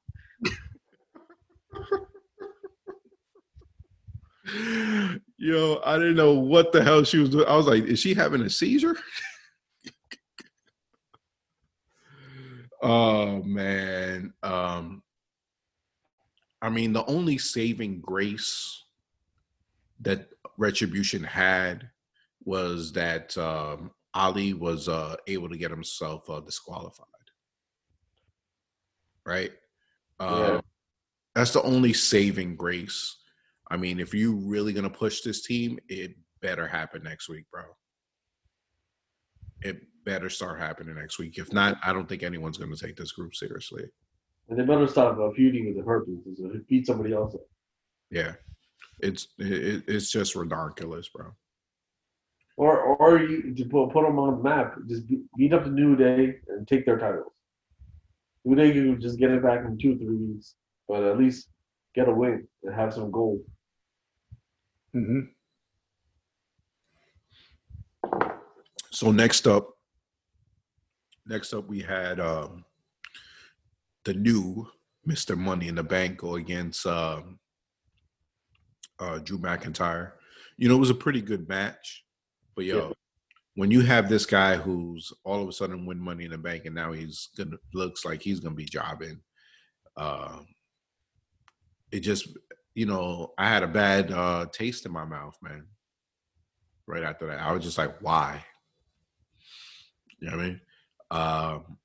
Yo, I didn't know what the hell she was doing. I was like, is she having a seizure? oh man. Um I mean, the only saving grace that Retribution had was that um Ali was uh able to get himself uh, disqualified. Right? Uh, Yeah. That's the only saving grace. I mean, if you really gonna push this team, it better happen next week, bro. It better start happening next week. If not, I don't think anyone's gonna take this group seriously. And they better stop uh, feuding with the Hurt Business beat somebody else up. Yeah, it's it, it's just ridiculous, bro. Or or you to put put them on the map. Just beat up the New Day and take their titles. New Day you just get it back in two three weeks, but at least get a win and have some gold. Mm-hmm. So next up, next up we had um, the new Mr. Money in the Bank go against um, uh, Drew McIntyre. You know, it was a pretty good match, but yo, Yeah. when you have this guy who's all of a sudden win Money in the Bank and now he's gonna looks like he's gonna be jobbing, uh, it just you know I had a bad uh, taste in my mouth, man. Right after that, I was just like, why? You know what I mean? Um,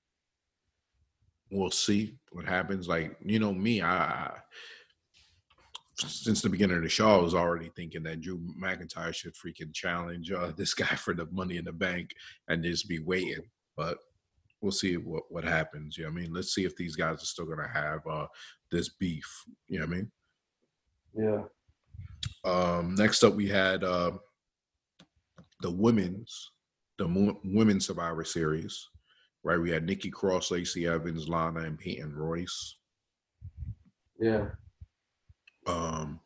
we'll see what happens. Like, you know, me, I, I since the beginning of the show, I was already thinking that Drew McIntyre should freaking challenge uh, this guy for the money in the bank and just be waiting. But we'll see what, what happens. You know what I mean? Let's see if these guys are still gonna have uh, this beef. You know what I mean? Yeah. Um, next up, we had uh, the women's, the women's Survivor Series, right? We had Nikki Cross, Lacey Evans, Lana, and Peyton Royce. Yeah. Um,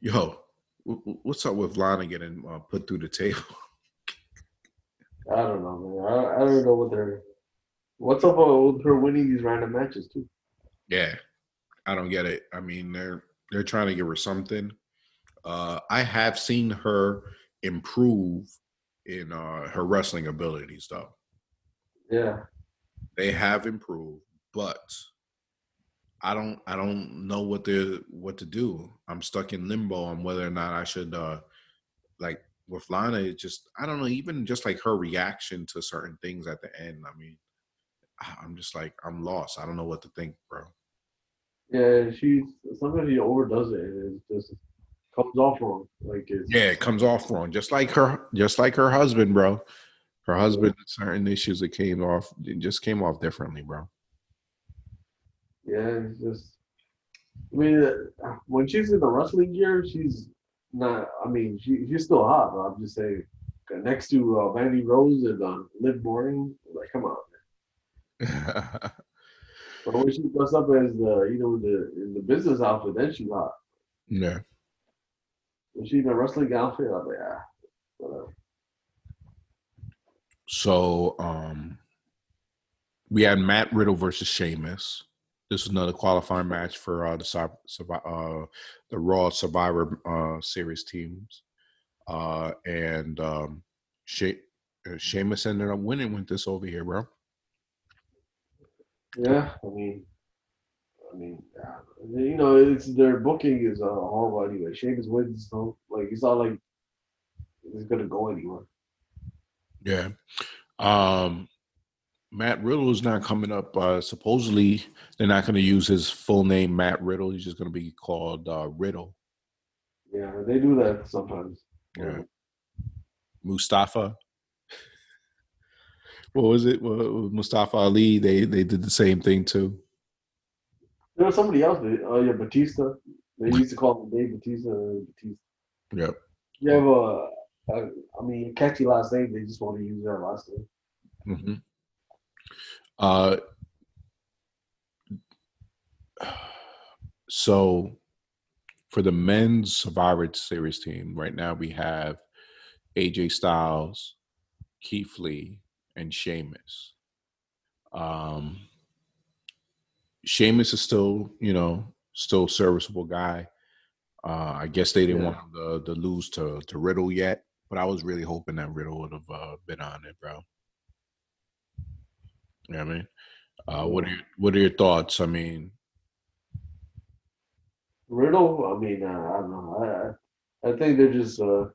yo, what's up with Lana getting uh, put through the table? I don't know, man. I, I don't know what they're. What's up with her winning these random matches too? yeah, I don't get it. I mean, they're they're trying to give her something. Uh, I have seen her improve in uh, her wrestling abilities, though. Yeah. they have improved, but I don't I don't know what to what to do. I'm stuck in limbo on whether or not I should uh like with Lana, it just I don't know, even just like her reaction to certain things at the end. I mean, I- I'm just like I'm lost. I don't know what to think, bro. Yeah, she's sometimes she overdoes it and it just comes off wrong. Like it's Yeah, it comes off wrong. Just like her just like her husband, bro. Her husband certain issues that came off it just came off differently, bro. yeah, it's just. I mean, uh, when she's in the wrestling gear, she's not. I mean, she she's still hot. But I'm just saying, next to uh, Mandy Rose and uh, Liv Morgan, like, come on. But when she dressed up as the, you know, the in the business outfit, then she's hot. yeah. When she's in a wrestling outfit, I'm like, ah, whatever. So um we had Matt Riddle versus Sheamus. This is another qualifying match for uh, the uh, the Raw Survivor uh, Series teams, uh, and um, she- uh, Sheamus ended up winning with this over here, bro. Yeah, I mean, I mean, you know, it's their booking is uh, horrible anyway. Sheamus wins, so like it's not like it's gonna go anywhere. Yeah. Um, Matt Riddle is not coming up. Uh, supposedly, they're not going to use his full name, Matt Riddle. He's just going to be called uh, Riddle. Yeah, they do that sometimes. Yeah. Mustafa. What was it? Well, Mustafa Ali. They they did the same thing too. There was somebody else. Oh yeah, Batista. They used to call him Dave Batista. and Batista. Yep. You have a, a, I mean, catchy last name. They just want to use their last name. hmm Uh. So, for the men's Survivor Series team, right now we have AJ Styles, Keith Lee, and Sheamus. Um, Sheamus is still, you know, still serviceable guy. Uh, I guess they didn't Yeah. want him to, to lose to, to Riddle yet, but I was really hoping that Riddle would have uh, been on it, bro. You know what I mean? Uh, what are your, what are your thoughts? I mean, Riddle. I mean, uh, I don't know. I I think they're just uh,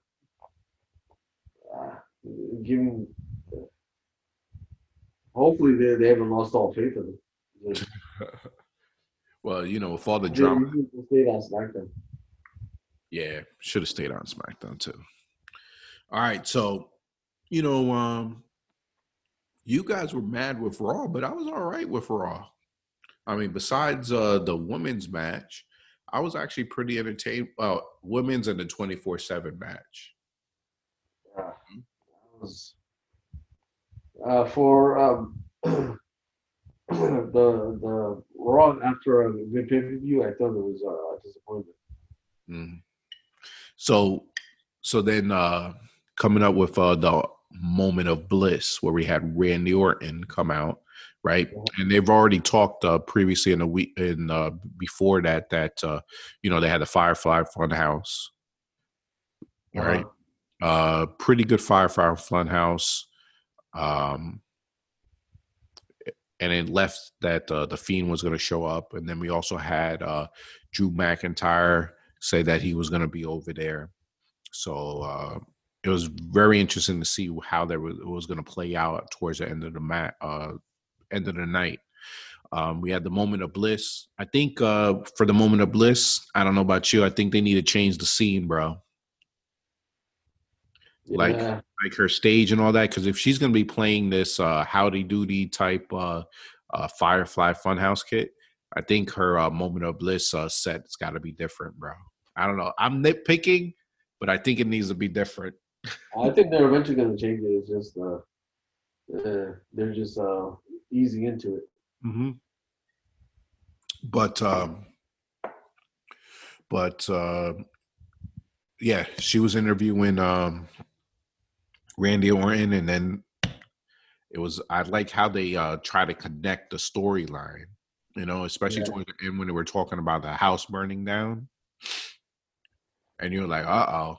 uh giving. Hopefully, they they haven't lost all faith in him. well, you know, with all the drama, he needs to stay on SmackDown. yeah, should have stayed on SmackDown too. All right, so you know, um, you guys were mad with Raw, but I was all right with Raw. I mean, besides uh, the women's match, I was actually pretty entertained. Well, women's and the twenty four seven match. Yeah. was uh, for um, the the Raw after a good pay per view. I thought it was uh, a disappointment. Mm. So, so then uh coming up with uh the moment of bliss where we had Randy Orton come out, right? And they've already talked uh previously in the week in uh before that that uh you know they had the Firefly Funhouse, right? Uh pretty good Firefly Funhouse. Um and it left that uh, the fiend was going to show up and then we also had uh drew mcintyre say that he was going to be over there so uh it was very interesting to see how that was, was going to play out towards the end of the mat uh end of the night um, we had the moment of bliss. I think uh, for the moment of bliss, I don't know about you. I think they need to change the scene, bro. Like- like her stage and all that because if she's going to be playing this uh howdy doody type uh uh firefly funhouse kit i think her uh moment of bliss uh set's got to be different bro i don't know i'm nitpicking but i think it needs to be different I think they're eventually going to change it. It's just uh, uh, they're just uh, easing into it. mm-hmm. but um but uh yeah she was interviewing um randy orton and then it was i like how they uh try to connect the storyline you know especially Yeah. towards the end when they were talking about the house burning down and you're like uh-oh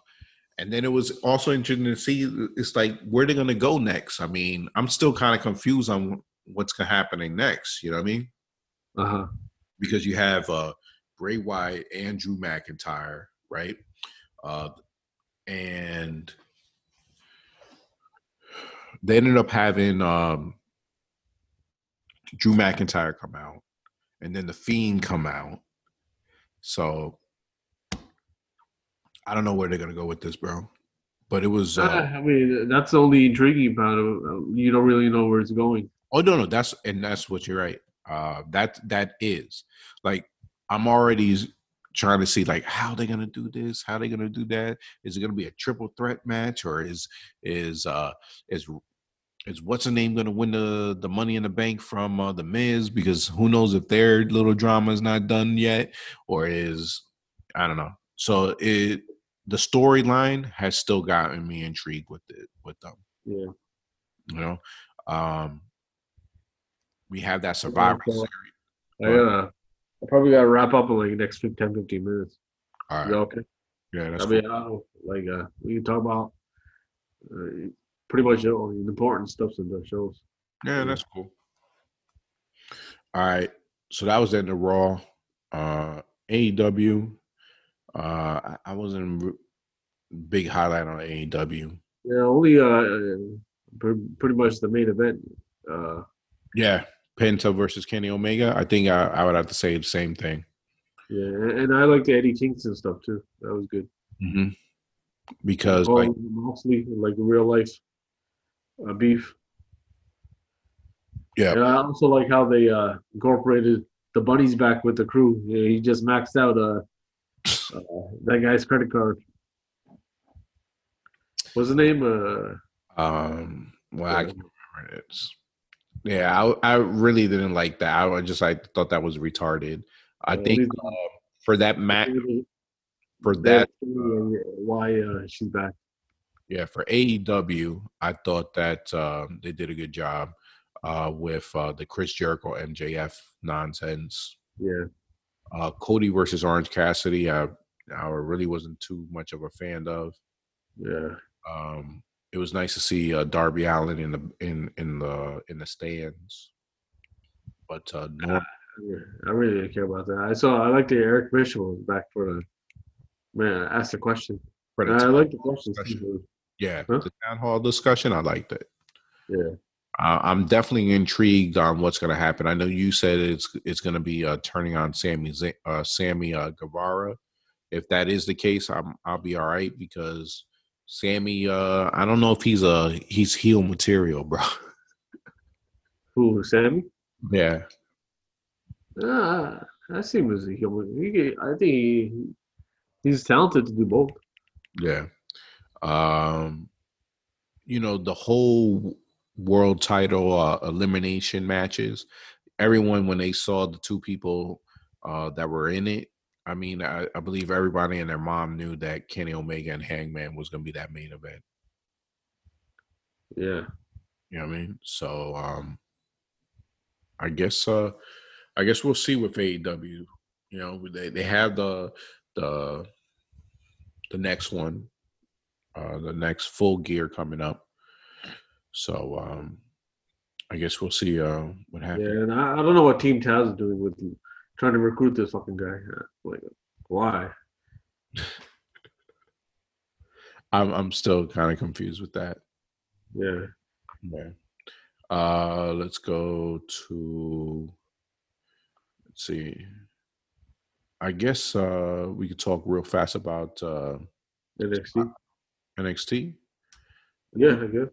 and then it was also interesting to see it's like where they're gonna go next i mean i'm still kind of confused on what's gonna happening next you know what i mean Uh huh. because you have uh Bray Wyatt and Drew McIntyre, right? Uh and they ended up having um Drew McIntyre come out and then the Fiend come out. So I don't know where they're gonna go with this, bro. But it was uh, I mean, that's the only intriguing about it. Uh, You don't really know where it's going. Oh no, no, that's and that's what you're right. Uh, that that is like I'm already trying to see like how they're gonna do this, how they're gonna do that. Is it gonna be a triple threat match or is is uh is is what's the name gonna win the the Money in the Bank from uh, the Miz? Because who knows if their little drama is not done yet, or is I don't know. So it the storyline has still gotten me intrigued with it with them Yeah. you know um we have that survivor so- series I gotta. I probably gotta wrap up in like the next 10, 15 minutes. all right okay? yeah that's I mean, don't like uh, we can talk about uh, pretty much all the important stuff in the shows. cool. yeah that's cool all right so that was in the raw uh aew uh i, wasn't big highlight on aew Yeah, only uh, pre- pretty much the main event. Uh, yeah penta versus kenny omega i think i, I would have to say the same thing yeah, and, I liked Eddie Kingston stuff too. That was good. hmm because Oh, like Moxley, like real life uh, beef. yeah And I also like how they uh, incorporated the bunnies back with the crew. Yeah, he just maxed out uh, uh, that guy's credit card. What's the name? Uh, um well i can't remember it. It's, yeah I, I really didn't like that i just like thought that was retarded i Yeah, think uh, for that match for that that why uh, she's back. yeah for aew i thought that um, they did a good job uh, with uh, the chris jericho mjf nonsense Yeah, uh, cody versus orange cassidy i i really wasn't too much of a fan of yeah. um, it was nice to see uh, Darby Allin in the in in the in the stands but uh, Yeah, I really didn't care about that. I saw. I like the Eric Bischoff was back for the man. Asked the question. for the I like the questions. discussion. Yeah, Huh? the town hall discussion, I liked it. Yeah, Uh, I'm definitely intrigued on what's going to happen. I know you said it's it's going to be uh, turning on Sammy uh, Sammy uh, Guevara. If that is the case, I'm I'll be all right because Sammy. Uh, I don't know if he's a he's heel material, bro. who? Sammy? yeah, Ah, I see him as a human. He, I think he, he's talented to do both. yeah. Um, you know, the whole world title uh, elimination matches, everyone when they saw the two people uh, that were in it, I mean, I, I believe everybody and their mom knew that Kenny Omega and Hangman was going to be that main event. Yeah. You know what I mean? So, um, I guess, uh, I guess we'll see with AEW. You know, they they have the the the next one, uh, the next full gear coming up. So, um, I guess we'll see uh what happens. Yeah, and I, I don't know what Team Taz is doing with trying to recruit this fucking guy. Like, why? I'm I'm still kind of confused with that. Yeah. Yeah. Uh, let's go to. Let's see. I guess uh, we could talk real fast about uh, NXT. NXT. Yeah, I guess.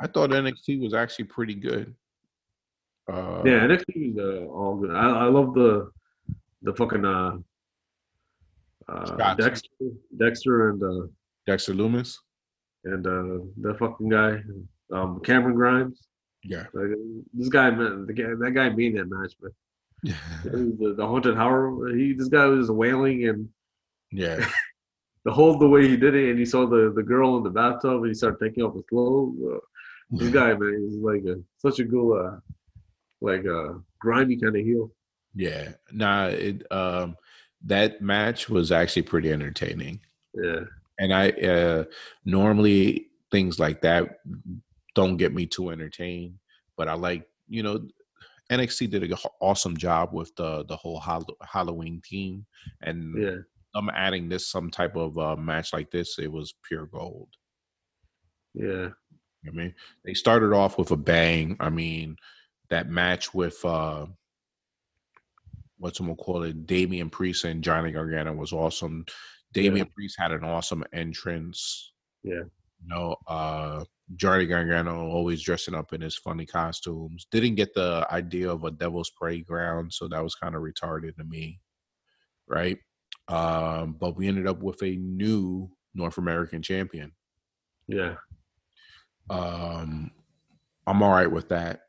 I thought NXT was actually pretty good. Uh, yeah, NXT is uh, all good. I, I love the the fucking uh, uh, Dexter, Dexter and uh, Dexter Lumis and uh, the fucking guy, um, Cameron Grimes. Yeah, like, this guy, man, the guy, that guy made that match, man. the, the haunted horror. He, this guy was wailing and yeah, the whole the way he did it, and he saw the the girl in the bathtub, and he started taking off his clothes. Uh, this guy, man, he's like a, such a cool, uh, like a uh, grimy kind of heel. Yeah, nah, it um that match was actually pretty entertaining. Yeah, and I uh normally things like that don't get me too entertained, but I like you know NXT did an awesome job with the the whole Halloween team, and yeah. I'm adding this some type of uh, match like this. It was pure gold. Yeah, I mean they started off with a bang. I mean that match with uh what's gonna call it, Damian Priest and Johnny Gargano was awesome. Damian yeah. Priest had an awesome entrance. Yeah. You know, uh Johnny Gargano always dressing up in his funny costumes. Didn't get the idea of a devil's playground, so that was kind of retarded to me. Right? Um, but we ended up with a new North American champion. Yeah. Um I'm all right with that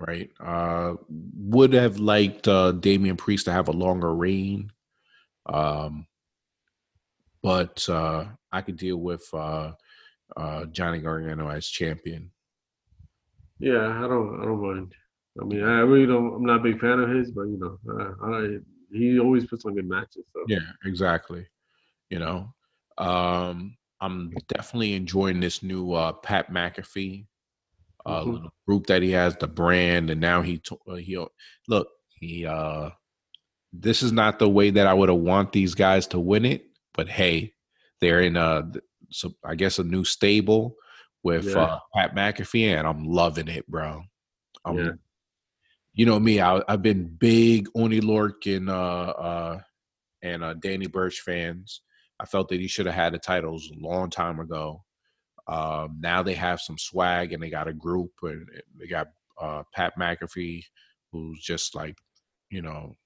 right? Uh, would have liked uh, Damian Priest to have a longer reign, um, but uh, I could deal with uh, uh, Johnny Gargano as champion. Yeah, I don't, I don't mind. I mean, I really don't. I'm not a big fan of his, but you know, uh, I, he always puts on good matches. So. Yeah, exactly. You know, um, I'm definitely enjoying this new uh, Pat McAfee uh, mm-hmm. little group that he has, the brand, and now he uh, he look he uh this is not the way that I would have want these guys to win it, but hey, they're in a so I guess a new stable with yeah. uh, Pat McAfee, and I'm loving it, bro. I'm, yeah. You know me, I, have been big Oney Lorcan uh, uh, and uh, Danny Burch fans. I felt that he should have had the titles a long time ago. Um, now they have some swag and they got a group and they got uh, Pat McAfee, who's just like, you know,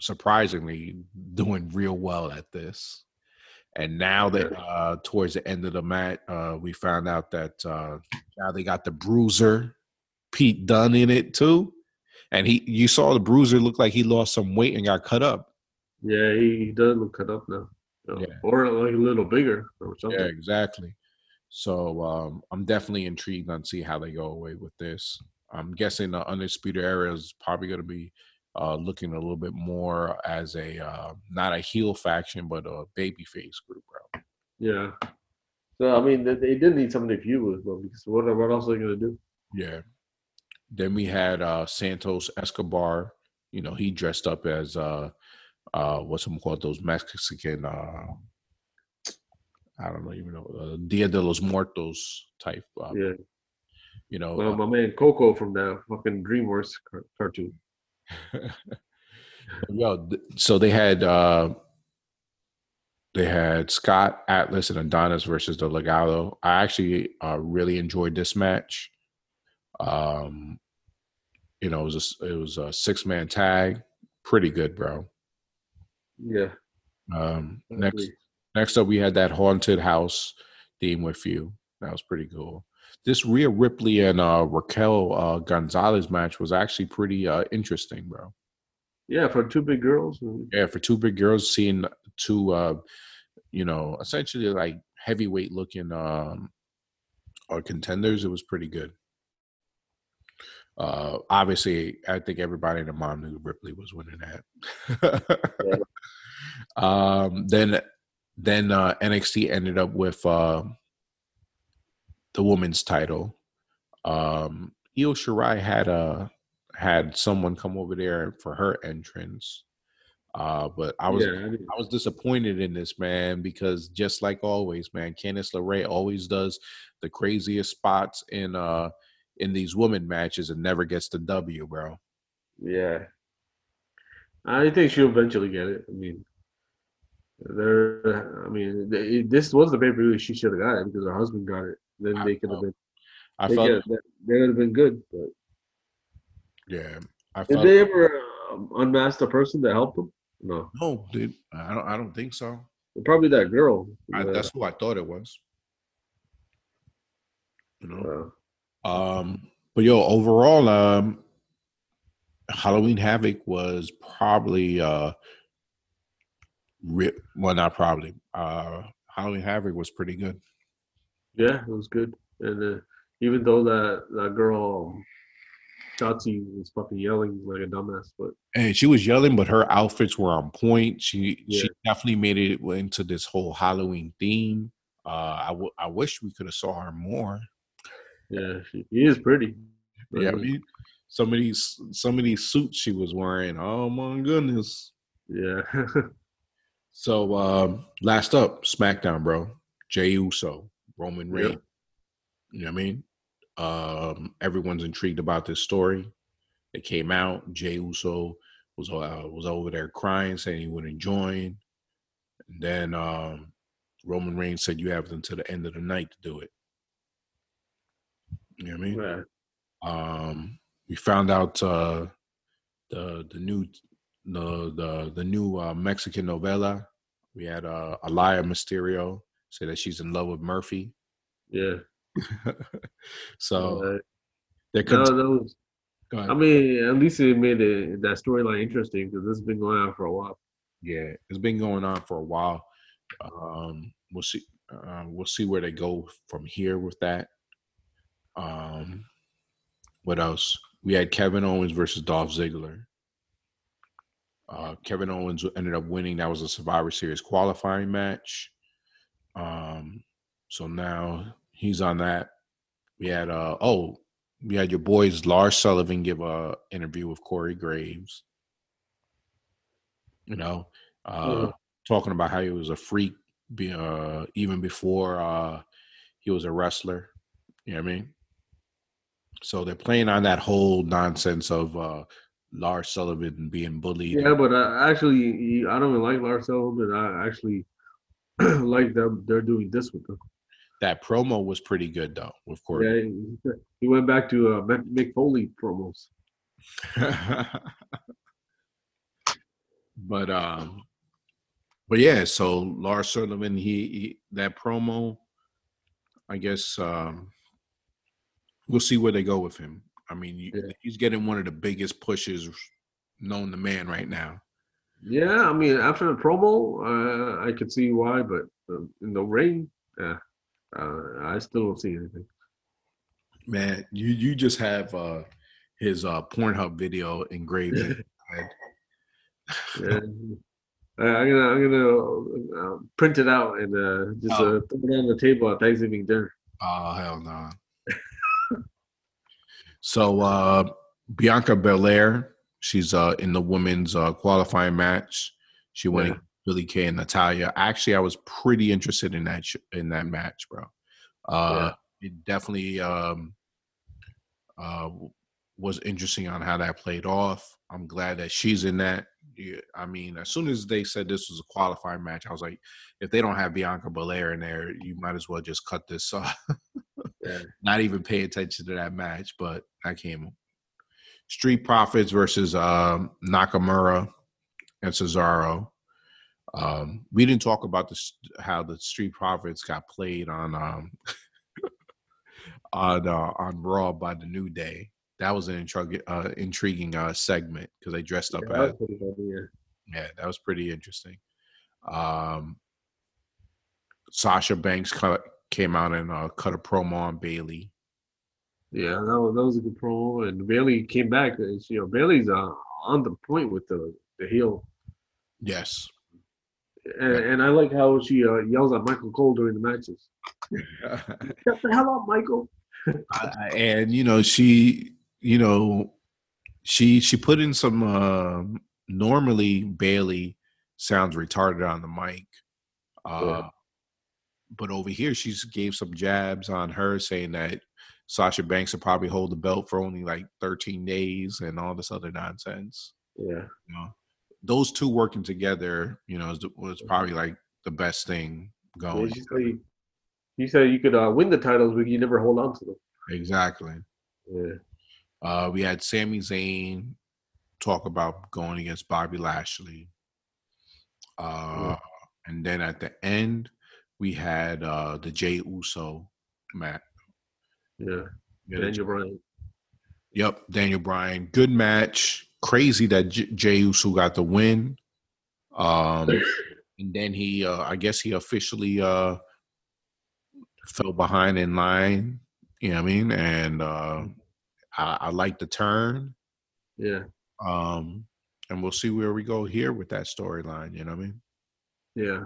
surprisingly doing real well at this. And now that uh, towards the end of the match, uh, we found out that uh, now they got the Bruiser, Pete Dunn in it too. And he, you saw the Bruiser look like he lost some weight and got cut up. Yeah, he, he does look cut up now, yeah. or like a little bigger or something. Yeah, exactly. So um, I'm definitely intrigued on see how they go away with this. I'm guessing the Undisputed Era is probably going to be uh, looking a little bit more as a uh, not a heel faction, but a babyface group, bro. Yeah. So I mean, they, they did need somebody to feud with, but because what what else are they going to do? Yeah. Then we had uh, Santos Escobar. You know, he dressed up as uh, uh, what's some called those Mexican uh, I don't know, even know, uh, Dia de los Muertos type. Uh, yeah. You know, well, uh, my man Coco from the fucking DreamWorks cartoon. Yo, so they had uh they had Scott Atlas and Adonis versus the Legado. I actually uh, really enjoyed this match. Um, you know, it was a, it was a six man tag, pretty good, bro. Yeah. Um, next Next up, we had that haunted house theme with you. That was pretty cool. this Rhea Ripley and uh, Raquel uh, Gonzalez match was actually pretty uh, interesting, bro. Yeah, for two big girls. Yeah, for two big girls, seeing two, uh, you know, essentially like heavyweight looking um, uh, contenders, it was pretty good. Uh, obviously, I think everybody in the mom knew Ripley was winning that. yeah. um, then, then uh, NXT ended up with uh, the women's title. Um, Io Shirai had a had someone come over there for her entrance. Uh, but I was yeah, I, I, was disappointed in this man because just like always, man, Candice LeRae always does the craziest spots in uh in these women matches and never gets the W, bro. Yeah, I think she'll eventually get it. I mean, there. I mean, this was the pay per view she should have got it because her husband got it. Then I they could have been. I they felt they would have been good, but yeah. I Did they ever um, unmask the person that helped them? No. No, dude. I don't. I don't think so. Probably that girl. I, that's who I thought it was. You know. Uh, um. But yo, overall, um, Halloween Havoc was probably uh, re- well, not probably. Uh, Halloween Havoc was pretty good. Yeah, it was good, and uh, even though that that girl Shotzi was fucking yelling like a dumbass, but and she was yelling, but her outfits were on point. She yeah. she definitely made it into this whole Halloween theme. Uh, I, w- I wish we could have saw her more. Yeah, she, she is pretty. Yeah, I mean, some of these some of these suits she was wearing. Oh my goodness. Yeah. so um, last up, SmackDown, bro. Jey Uso, Roman Reigns. Yep. You know what I mean? Um, everyone's intrigued about this story. It came out. Jey Uso was uh, was over there crying, saying he wouldn't join. And then um, Roman Reigns said, "You have until the end of the night to do it." You know what I mean? Right. Um, we found out uh, the the new the the the new uh, Mexican novella. We had uh, Aalyah Mysterio say that she's in love with Murphy. Yeah. so right. they could. No, I mean, at least it made it, that storyline interesting because this has been going on for a while. Yeah, it's been going on for a while. Um, we'll see. Uh, we'll see where they go from here with that. Um, what else? We had Kevin Owens versus Dolph Ziggler. Uh, Kevin Owens ended up winning. That was a Survivor Series qualifying match. Um, so now he's on that. We had uh oh, we had your boys Lars Sullivan give a interview with Corey Graves. You know, uh, yeah. talking about how he was a freak, be, uh, even before uh, he was a wrestler. You know what I mean? So they're playing on that whole nonsense of uh, Lars Sullivan being bullied. Yeah, but I actually, I don't even like Lars Sullivan. I actually like them. They're doing this with him. That promo was pretty good though, of course. Yeah, he went back to uh, Mick Foley promos. but um, but yeah. So Lars Sullivan, he, he that promo, I guess um, we'll see where they go with him. I mean, you, yeah. he's getting one of the biggest pushes known to man right now. Yeah, I mean, after the promo, uh, I could see why, but uh, in the ring, yeah, uh, I still don't see anything. Man, you you just have uh, his uh, Pornhub video engraved. yeah. I'm gonna I'm gonna uh, print it out and uh, just uh, oh. throw it on the table at Thanksgiving dinner. Oh hell no! So uh, Bianca Belair, she's uh, in the women's uh, qualifying match. She went yeah. Billie Kay and Natalya. Actually, I was pretty interested in that sh- in that match, bro. Uh, yeah. It definitely um, uh, was interesting on how that played off. I'm glad that she's in that. I mean, as soon as they said this was a qualifying match, I was like, if they don't have Bianca Belair in there, you might as well just cut this off. Yeah. Not even pay attention to that match, but I came. Street Profits versus um, Nakamura and Cesaro. Um, we didn't talk about the how the Street Profits got played on um, on uh, on Raw by the New Day. That was an intrig- uh, intriguing uh, segment because they dressed up Yeah, that as yeah. yeah, that was pretty interesting. Um, Sasha Banks cut, came out and uh, cut a promo on Bayley. Yeah, that was, that was a good promo. And Bayley came back. and You know, Bayley's uh, on the point with the the heel, Yes, and, and I like how she uh, yells at Michael Cole during the matches. Shut the hell up, Michael. And you know she, you know, she she put in some. um normally, Bayley sounds retarded on the mic, uh, Yeah. But over here she gave some jabs on her, saying that Sasha Banks will probably hold the belt for only like 13 days and all this other nonsense. Yeah, You know, those two working together, you know, is, was probably like the best thing yeah going. she said you said you could uh, win the titles, but you never hold on to them. Exactly. Yeah, Uh, we had Sami Zayn talk about going against Bobby Lashley. Uh, And then at the end, we had uh, the Jey Uso match. yeah. A- Daniel Bryan. Yep, Daniel Bryan. Good match. Crazy that J- Jey Uso got the win. Um, and then he, uh, I guess he officially uh, fell behind in line. You know what I mean? And uh, I, I like the turn. Yeah, Um, and we'll see where we go here with that storyline. You know what I mean? yeah.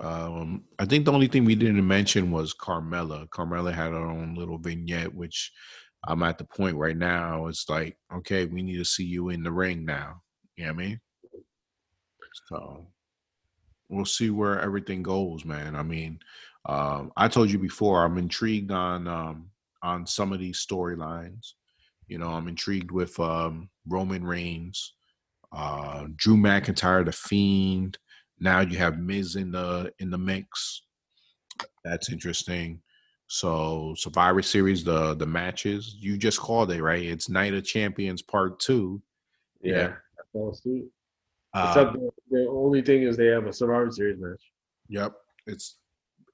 Um, I think the only thing we didn't mention was Carmella. Carmella had her own little vignette, which I'm at the point right now. It's like, okay, we need to see you in the ring now. You know what I mean? So we'll see where everything goes, man. I mean, um, I told you before, I'm intrigued on um, on some of these storylines. You know, I'm intrigued with um, Roman Reigns, uh, Drew McIntyre, the Fiend. Now you have Miz in the in the mix. That's interesting. So Survivor Series, the the matches you just called it right. It's Night of Champions Part Two. Yeah, Yeah. I fell asleep. Uh, Except the, the only thing is they have a Survivor Series match. Yep, it's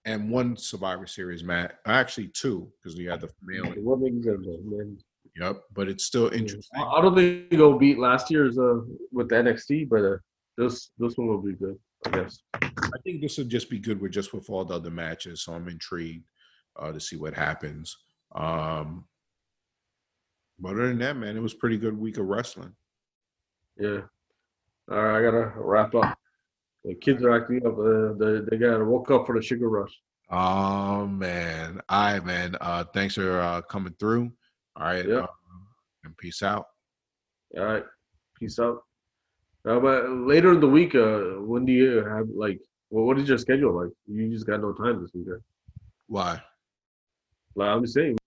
and one Survivor Series match. Actually, two because we had the male. The women's and the men's. Yep, but it's still interesting. I I don't think they'll beat last year's uh, with the NXT, but uh, this this one will be good, I guess. I think this would just be good with just with all the other matches. So I'm intrigued uh, to see what happens. Um, but other than that, man, it was pretty good week of wrestling. Yeah. All right, I gotta wrap up. The kids are acting up. Uh, they they gotta woke up for the sugar rush. Oh man, all right, man. Uh, thanks for uh, coming through. All right, Yeah. uh, and peace out. All right, peace out. Uh, but later in the week, uh, when do you have like? Well, what is your schedule like? You just got no time this weekend. Why? Like I'm just saying,